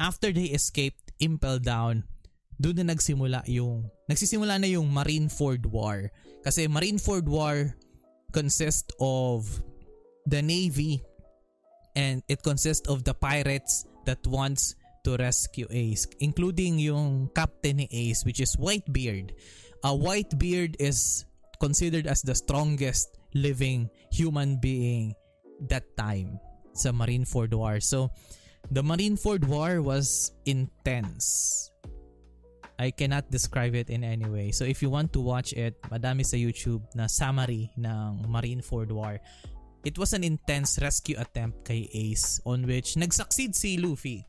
after they escaped Impel Down, doon na nagsimula yung nagsisimula na yung Marineford War. Kasi Marineford War consists of the Navy and it consists of the pirates that wants to rescue Ace, including yung captain ni Ace which is Whitebeard. A uh, Whitebeard is considered as the strongest living human being that time sa Marineford War. So, the Marineford War was intense. I cannot describe it in any way. So if you want to watch it, madami sa YouTube na summary ng Marineford War. It was an intense rescue attempt kay Ace on which nagsucceed si Luffy.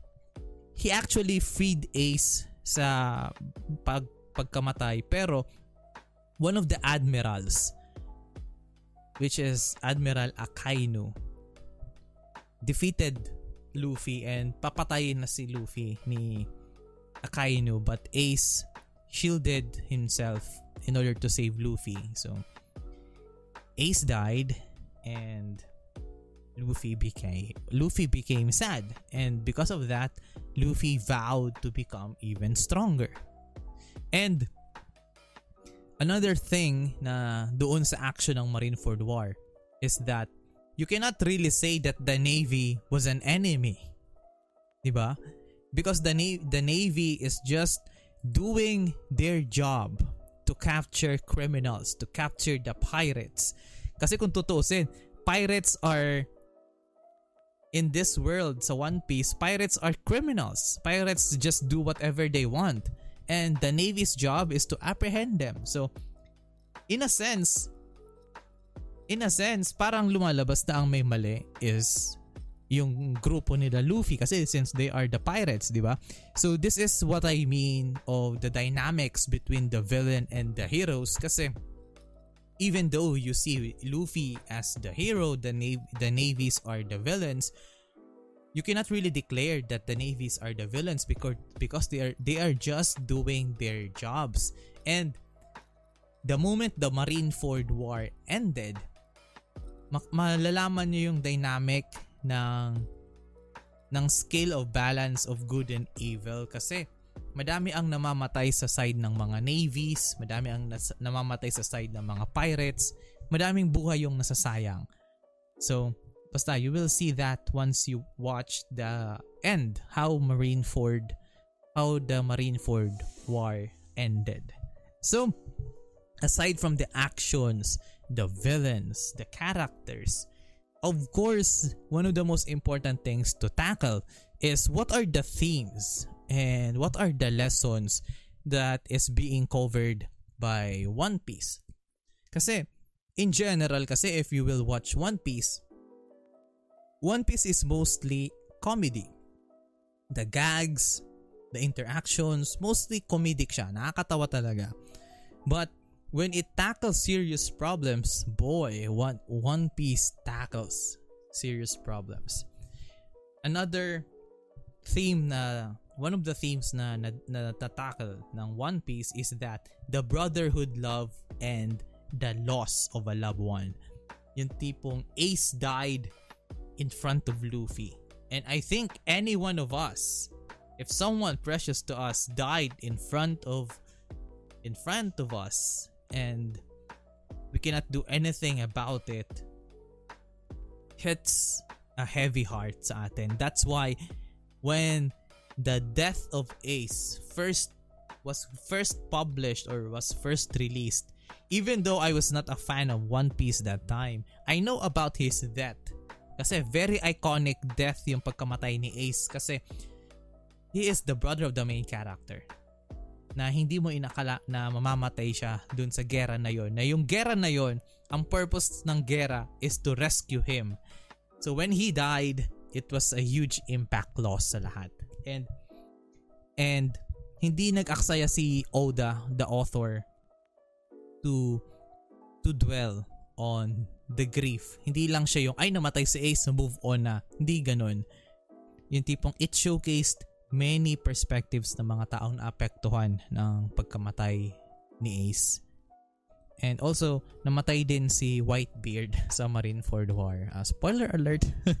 He actually freed Ace sa pag pagkamatay pero one of the admirals which is Admiral Akainu defeated Luffy and papatayin na si Luffy ni Akainu but Ace shielded himself in order to save Luffy. So Ace died and Luffy became Luffy became sad and because of that Luffy vowed to become even stronger. And another thing na doon sa action ng Marineford War is that you cannot really say that the Navy was an enemy. ba? because the Na- the Navy is just doing their job to capture criminals, to capture the pirates. Kasi kung tutusin, pirates are in this world sa One Piece, pirates are criminals. Pirates just do whatever they want. And the Navy's job is to apprehend them. So, in a sense, in a sense, parang lumalabas na ang may mali is yung grupo nila Luffy kasi since they are the pirates, di ba? So this is what I mean of the dynamics between the villain and the heroes kasi even though you see Luffy as the hero, the Nav- the navies are the villains, you cannot really declare that the navies are the villains because because they are they are just doing their jobs. And the moment the Marineford War ended, ma- malalaman niyo yung dynamic ng ng scale of balance of good and evil kasi madami ang namamatay sa side ng mga navies, madami ang nas- namamatay sa side ng mga pirates, madaming buhay yung nasasayang. So, basta you will see that once you watch the end, how Marineford, how the Marineford War ended. So, aside from the actions, the villains, the characters, of course, one of the most important things to tackle is what are the themes and what are the lessons that is being covered by One Piece. Kasi, in general, kasi if you will watch One Piece, One Piece is mostly comedy. The gags, the interactions, mostly comedic siya. Nakakatawa talaga. But when it tackles serious problems, boy, One, One Piece tackles serious problems. Another theme na one of the themes na na, na tackle ng One Piece is that the brotherhood love and the loss of a loved one. Yung tipong Ace died in front of Luffy. And I think any one of us, if someone precious to us died in front of in front of us, and we cannot do anything about it hits a heavy heart sa atin. That's why when the death of Ace first was first published or was first released, even though I was not a fan of One Piece that time, I know about his death. Kasi very iconic death yung pagkamatay ni Ace kasi he is the brother of the main character na hindi mo inakala na mamamatay siya dun sa gera na yon. Na yung gera na yon, ang purpose ng gera is to rescue him. So when he died, it was a huge impact loss sa lahat. And and hindi nag-aksaya si Oda, the author, to to dwell on the grief. Hindi lang siya yung, ay namatay si Ace, move on na. Hindi ganun. Yung tipong it showcased many perspectives ng mga taong naapektuhan ng pagkamatay ni Ace. And also, namatay din si Whitebeard <laughs> sa Marineford War. Uh, spoiler alert! <laughs>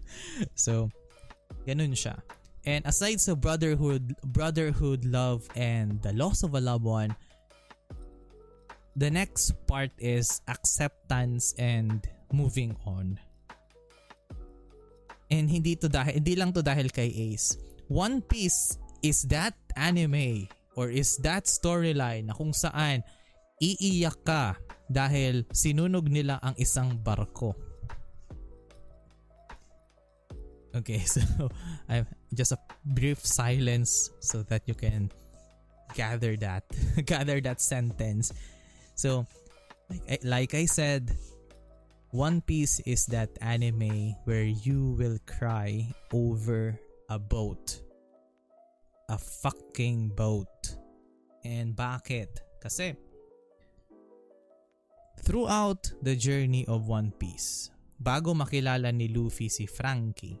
so, ganun siya. And aside sa brotherhood, brotherhood, love, and the loss of a loved one, the next part is acceptance and moving on. And hindi to dahil hindi lang to dahil kay Ace. One Piece is that anime or is that storyline na kung saan iiyak ka dahil sinunog nila ang isang barko. Okay, <laughs> so I'm just a brief silence so that you can gather that <laughs> gather that sentence. So like like I said, One Piece is that anime where you will cry over a boat. A fucking boat. And bakit? Kasi throughout the journey of One Piece, bago makilala ni Luffy si Frankie,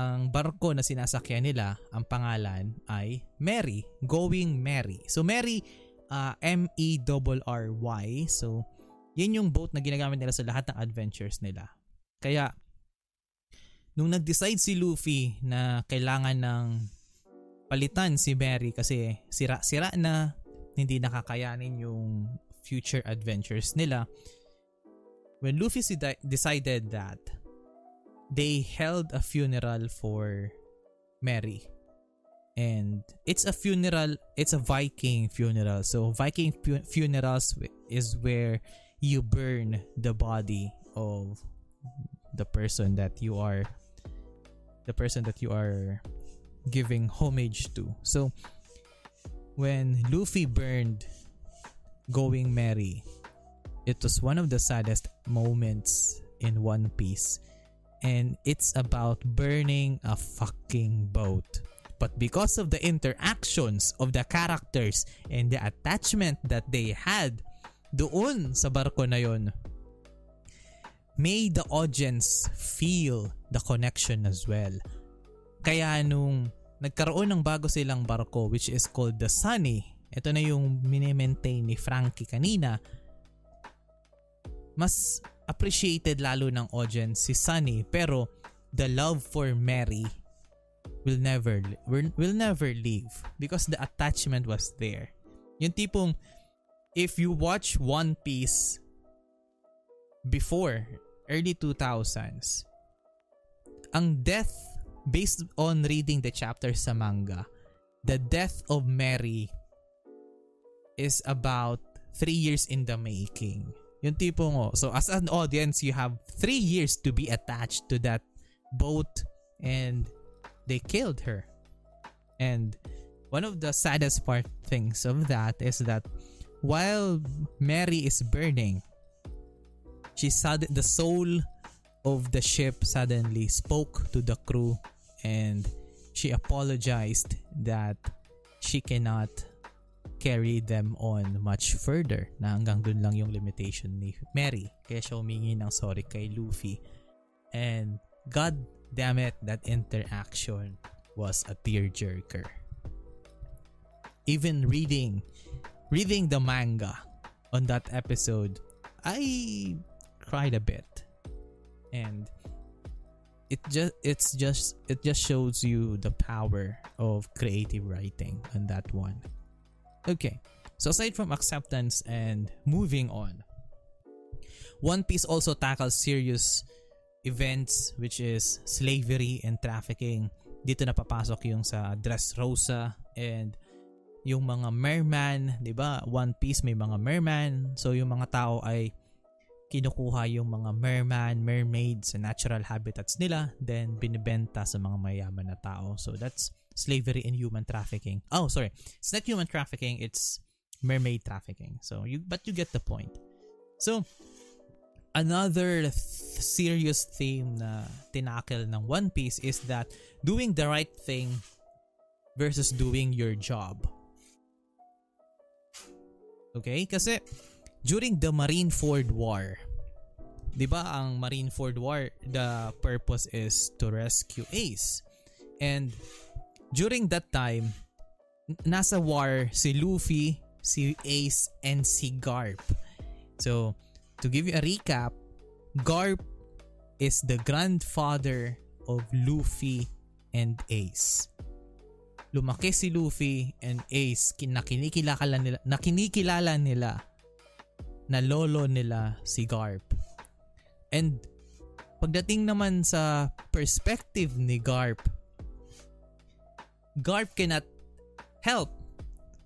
ang barko na sinasakyan nila, ang pangalan ay Mary, Going Mary. So Mary, uh, M-E-R-R-Y. So yan yung boat na ginagamit nila sa lahat ng adventures nila. Kaya, nung nag-decide si Luffy na kailangan ng palitan si Mary kasi sira-sira na, hindi nakakayanin yung future adventures nila, when Luffy decided that they held a funeral for Mary. And it's a funeral, it's a Viking funeral. So Viking fu- funerals is where you burn the body of the person that you are the person that you are giving homage to. So when Luffy burned Going Merry, it was one of the saddest moments in One Piece. And it's about burning a fucking boat. But because of the interactions of the characters and the attachment that they had doon sa barko na yon may the audience feel the connection as well. Kaya nung nagkaroon ng bago silang barko which is called the Sunny, ito na yung mini-maintain ni Frankie kanina, mas appreciated lalo ng audience si Sunny pero the love for Mary will never will never leave because the attachment was there. Yung tipong if you watch One Piece before early 2000s, ang death based on reading the chapter sa manga, the death of Mary is about three years in the making. Yung tipo mo. So as an audience, you have three years to be attached to that boat and they killed her. And one of the saddest part things of that is that while Mary is burning, she sud- the soul of the ship suddenly spoke to the crew and she apologized that she cannot carry them on much further na hanggang dun lang yung limitation ni Mary. Kaya siya humingi ng sorry kay Luffy. And god damn it that interaction was a tearjerker. Even reading reading the manga on that episode, I cried a bit. And it just it's just it just shows you the power of creative writing on that one. Okay. So aside from acceptance and moving on, One Piece also tackles serious events which is slavery and trafficking. Dito na papasok yung sa Dressrosa and yung mga merman, 'di ba? One Piece may mga merman. So yung mga tao ay kinukuha yung mga merman, mermaid sa natural habitats nila, then binibenta sa mga mayaman na tao. So that's slavery and human trafficking. Oh, sorry. It's not human trafficking, it's mermaid trafficking. So you but you get the point. So another th- serious theme na tinakel ng One Piece is that doing the right thing versus doing your job. Okay? Kasi during the Marineford War, 'di ba ang Marineford War, the purpose is to rescue Ace. And during that time, nasa war si Luffy, si Ace, and si Garp. So, to give you a recap, Garp is the grandfather of Luffy and Ace. Lumaki si Luffy and Ace nakinikilala nila, nakinikilala nila na lolo nila si Garp. And pagdating naman sa perspective ni Garp, Garp cannot help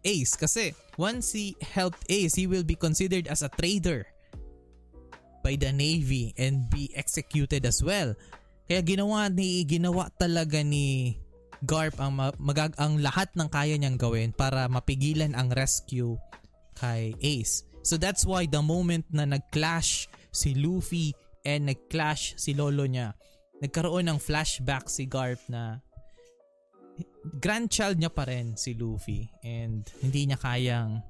Ace kasi once he helped Ace, he will be considered as a traitor by the Navy and be executed as well. Kaya ginawa ni ginawa talaga ni Garp ang magag ang lahat ng kaya niyang gawin para mapigilan ang rescue kay Ace. So that's why the moment na nag-clash si Luffy and nag-clash si lolo niya, nagkaroon ng flashback si Garp na grandchild niya pa rin si Luffy and hindi niya kayang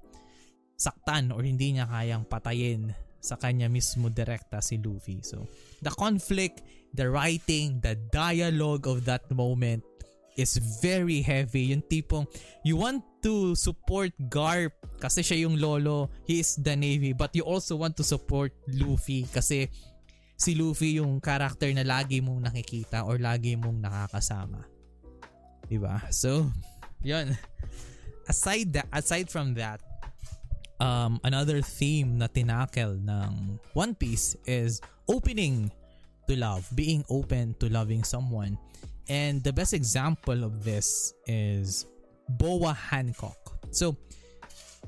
saktan or hindi niya kayang patayin sa kanya mismo direkta si Luffy. So, the conflict, the writing, the dialogue of that moment is very heavy. Yung tipong, you want to support Garp kasi siya yung lolo, he is the Navy, but you also want to support Luffy kasi si Luffy yung character na lagi mong nakikita or lagi mong nakakasama. Diba? So, yun. Aside, that, aside from that, um, another theme na tinakel ng One Piece is opening to love, being open to loving someone. And the best example of this is Boa Hancock. So,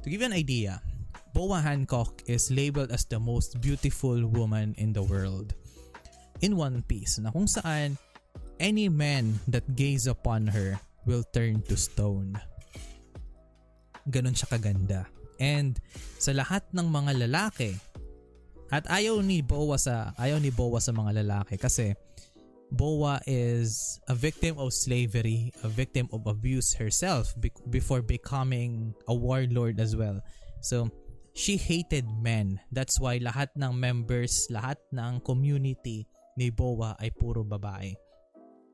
to give you an idea, Boa Hancock is labeled as the most beautiful woman in the world in One Piece na kung saan any man that gaze upon her will turn to stone. Ganon siya kaganda. And sa lahat ng mga lalaki, at ayaw ni Boa sa ayaw ni Boa sa mga lalaki kasi Boa is a victim of slavery, a victim of abuse herself be- before becoming a warlord as well. So, she hated men. That's why lahat ng members, lahat ng community ni Boa ay puro babae.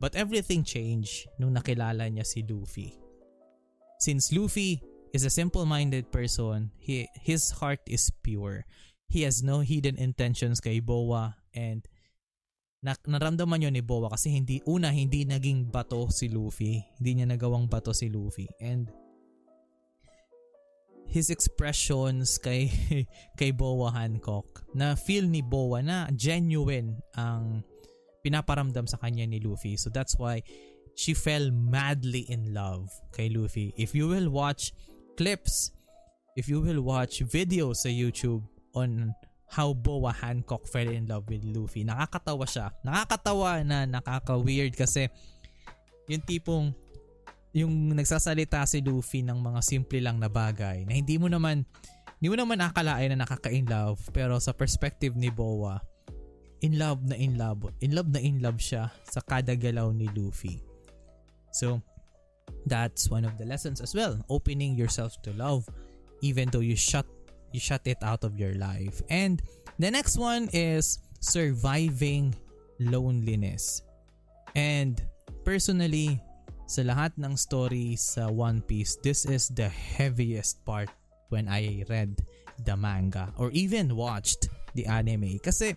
But everything changed nung nakilala niya si Luffy. Since Luffy is a simple-minded person, he, his heart is pure. He has no hidden intentions kay Boa and na, naramdaman yun ni Boa kasi hindi una hindi naging bato si Luffy. Hindi niya nagawang bato si Luffy. And his expressions kay <laughs> kay Boa Hancock na feel ni Boa na genuine ang pinaparamdam sa kanya ni Luffy. So that's why she fell madly in love kay Luffy. If you will watch clips if you will watch videos sa YouTube on how Boa Hancock fell in love with Luffy. Nakakatawa siya. Nakakatawa na nakaka-weird kasi yung tipong yung nagsasalita si Luffy ng mga simple lang na bagay na hindi mo naman hindi mo naman akalain na nakaka-in love pero sa perspective ni Boa in love na in love in love na in love siya sa kada galaw ni Luffy. So that's one of the lessons as well opening yourself to love even though you shut you shut it out of your life. And the next one is surviving loneliness. And personally, sa lahat ng stories sa One Piece, this is the heaviest part when I read the manga or even watched the anime. Kasi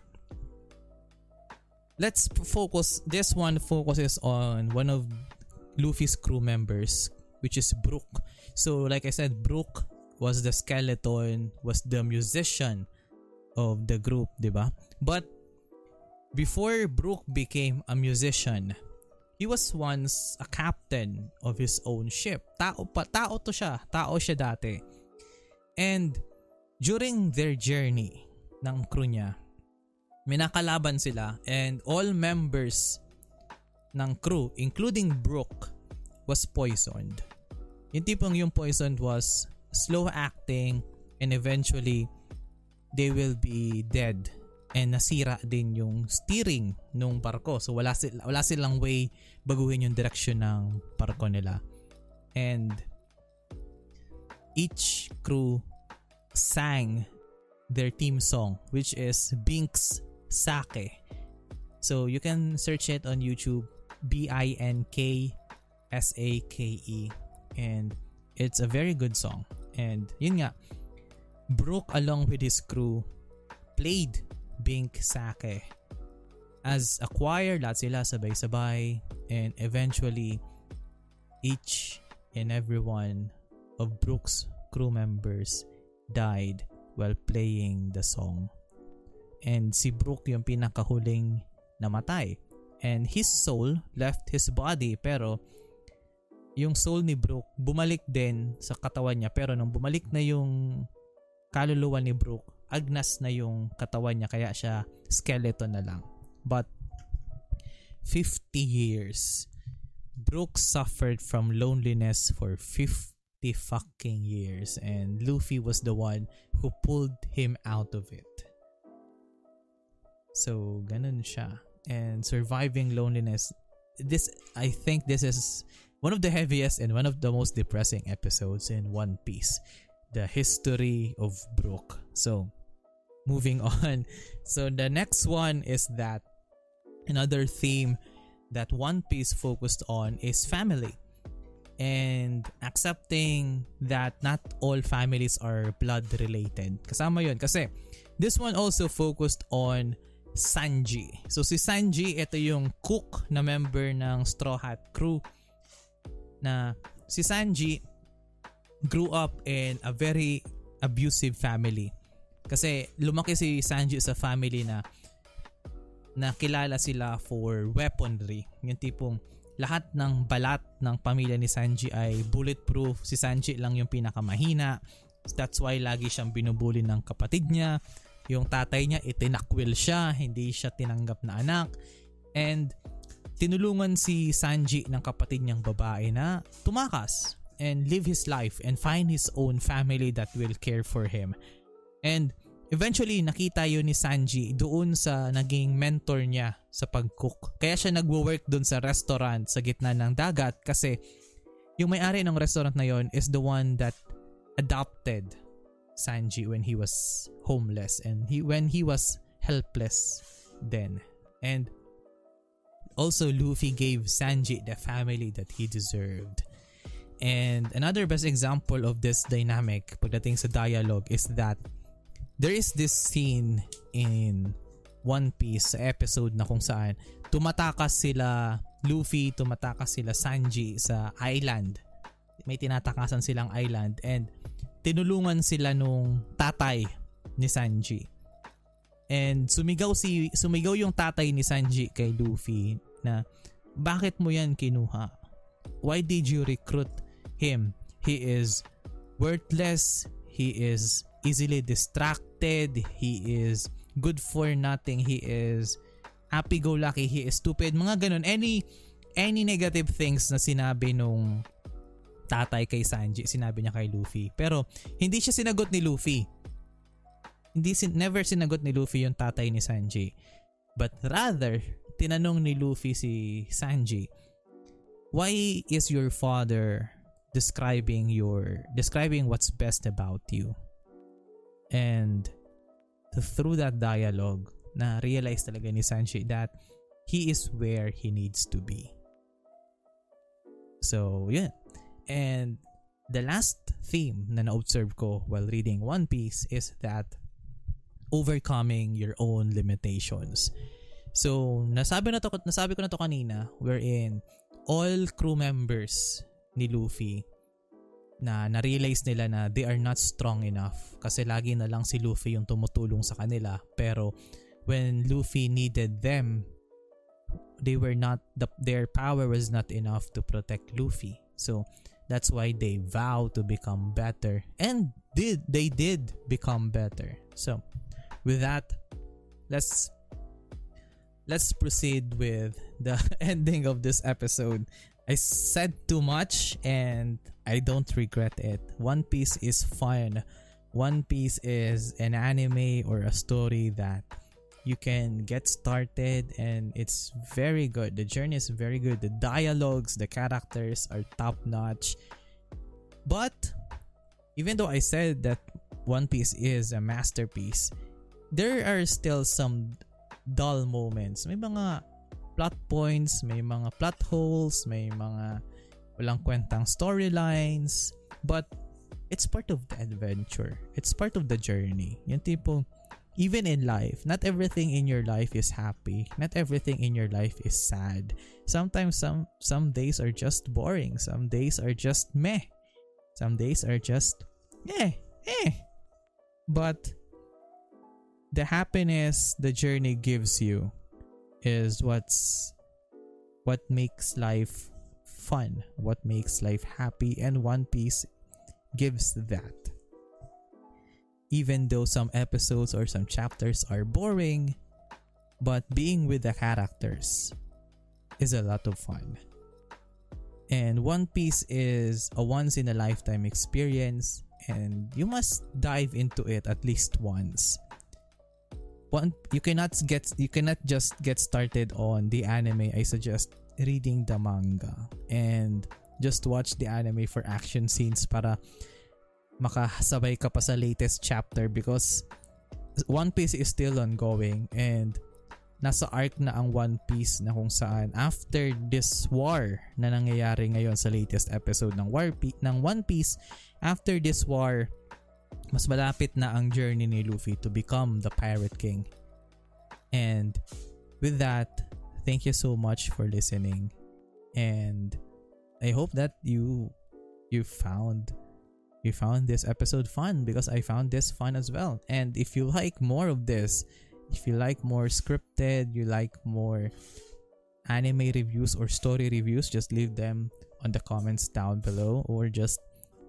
let's focus, this one focuses on one of Luffy's crew members which is Brook. So like I said, Brook was the skeleton, was the musician of the group, 'di ba? But before Brook became a musician, he was once a captain of his own ship. Tao pa, tao to siya, tao siya dati. And during their journey ng crew niya, may nakalaban sila and all members ng crew, including Brook, was poisoned. Yung tipong yung poisoned was slow acting and eventually they will be dead and nasira din yung steering nung barko. So wala sila wala silang way baguhin yung direction ng barko nila. And each crew sang their team song which is Binks Sake. So you can search it on YouTube B I N K S A K E and it's a very good song. And yun nga, Brook along with his crew played Bink Sake. As a choir, lahat sila sabay-sabay and eventually each and every one of Brook's crew members died while playing the song. And si Brook yung pinakahuling namatay. And his soul left his body pero yung soul ni Brook bumalik din sa katawan niya pero nung bumalik na yung kaluluwa ni Brook agnas na yung katawan niya kaya siya skeleton na lang. But 50 years Brook suffered from loneliness for 50 fucking years and Luffy was the one who pulled him out of it. So, ganun siya. And surviving loneliness, this, I think this is one of the heaviest and one of the most depressing episodes in One Piece. The history of Brook. So, moving <laughs> on. So, the next one is that another theme that One Piece focused on is family. And accepting that not all families are blood related. Kasama yun. Kasi this one also focused on Sanji. So si Sanji, ito yung cook na member ng Straw Hat crew na si Sanji grew up in a very abusive family. Kasi lumaki si Sanji sa family na na kilala sila for weaponry. Yung tipong lahat ng balat ng pamilya ni Sanji ay bulletproof. Si Sanji lang yung pinakamahina. That's why lagi siyang binubuli ng kapatid niya. Yung tatay niya, itinakwil siya. Hindi siya tinanggap na anak. And tinulungan si Sanji ng kapatid niyang babae na tumakas and live his life and find his own family that will care for him. And Eventually, nakita yun ni Sanji doon sa naging mentor niya sa pag-cook. Kaya siya nagwo-work doon sa restaurant sa gitna ng dagat kasi yung may-ari ng restaurant na yon is the one that adopted Sanji when he was homeless and he when he was helpless then. And also Luffy gave Sanji the family that he deserved. And another best example of this dynamic pagdating sa dialogue is that there is this scene in One Piece sa episode na kung saan tumatakas sila Luffy, tumatakas sila Sanji sa island. May tinatakasan silang island and tinulungan sila nung tatay ni Sanji. And sumigaw si sumigaw yung tatay ni Sanji kay Luffy na bakit mo yan kinuha? Why did you recruit him? He is worthless. He is easily distracted, he is good for nothing, he is happy-go-lucky, he is stupid, mga ganun. Any, any negative things na sinabi nung tatay kay Sanji, sinabi niya kay Luffy. Pero hindi siya sinagot ni Luffy. Hindi sin never sinagot ni Luffy yung tatay ni Sanji. But rather, tinanong ni Luffy si Sanji, why is your father describing your describing what's best about you? And through that dialogue, na realize talaga ni Sanji that he is where he needs to be. So, yeah. And the last theme na na-observe ko while reading One Piece is that overcoming your own limitations. So, nasabi na to, nasabi ko na to kanina wherein all crew members ni Luffy na na-realize nila na they are not strong enough kasi lagi na lang si Luffy yung tumutulong sa kanila. Pero when Luffy needed them they were not the, their power was not enough to protect Luffy. So that's why they vow to become better. And did they did become better. So with that let's let's proceed with the <laughs> ending of this episode I said too much and I don't regret it. One Piece is fun. One Piece is an anime or a story that you can get started and it's very good. The journey is very good. The dialogues, the characters are top notch. But even though I said that One Piece is a masterpiece, there are still some dull moments. May mga plot points, may mga plot holes, may mga walang kwentang storylines, but it's part of the adventure. It's part of the journey. Yung tipo, even in life, not everything in your life is happy. Not everything in your life is sad. Sometimes some some days are just boring. Some days are just meh. Some days are just eh, eh. But the happiness the journey gives you is what's what makes life fun, what makes life happy, and One Piece gives that. Even though some episodes or some chapters are boring, but being with the characters is a lot of fun. And One Piece is a once in a lifetime experience, and you must dive into it at least once. You cannot get you cannot just get started on the anime. I suggest reading the manga and just watch the anime for action scenes para makasabay ka pa sa latest chapter because One Piece is still ongoing and nasa arc na ang One Piece na kung saan after this war na nangyayari ngayon sa latest episode ng War P- ng One Piece after this war mas malapit na ang journey ni Luffy to become the Pirate King and with that thank you so much for listening and I hope that you you found you found this episode fun because I found this fun as well. And if you like more of this, if you like more scripted, you like more anime reviews or story reviews, just leave them on the comments down below or just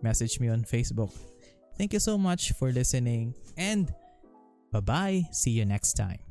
message me on Facebook. Thank you so much for listening and bye bye. See you next time.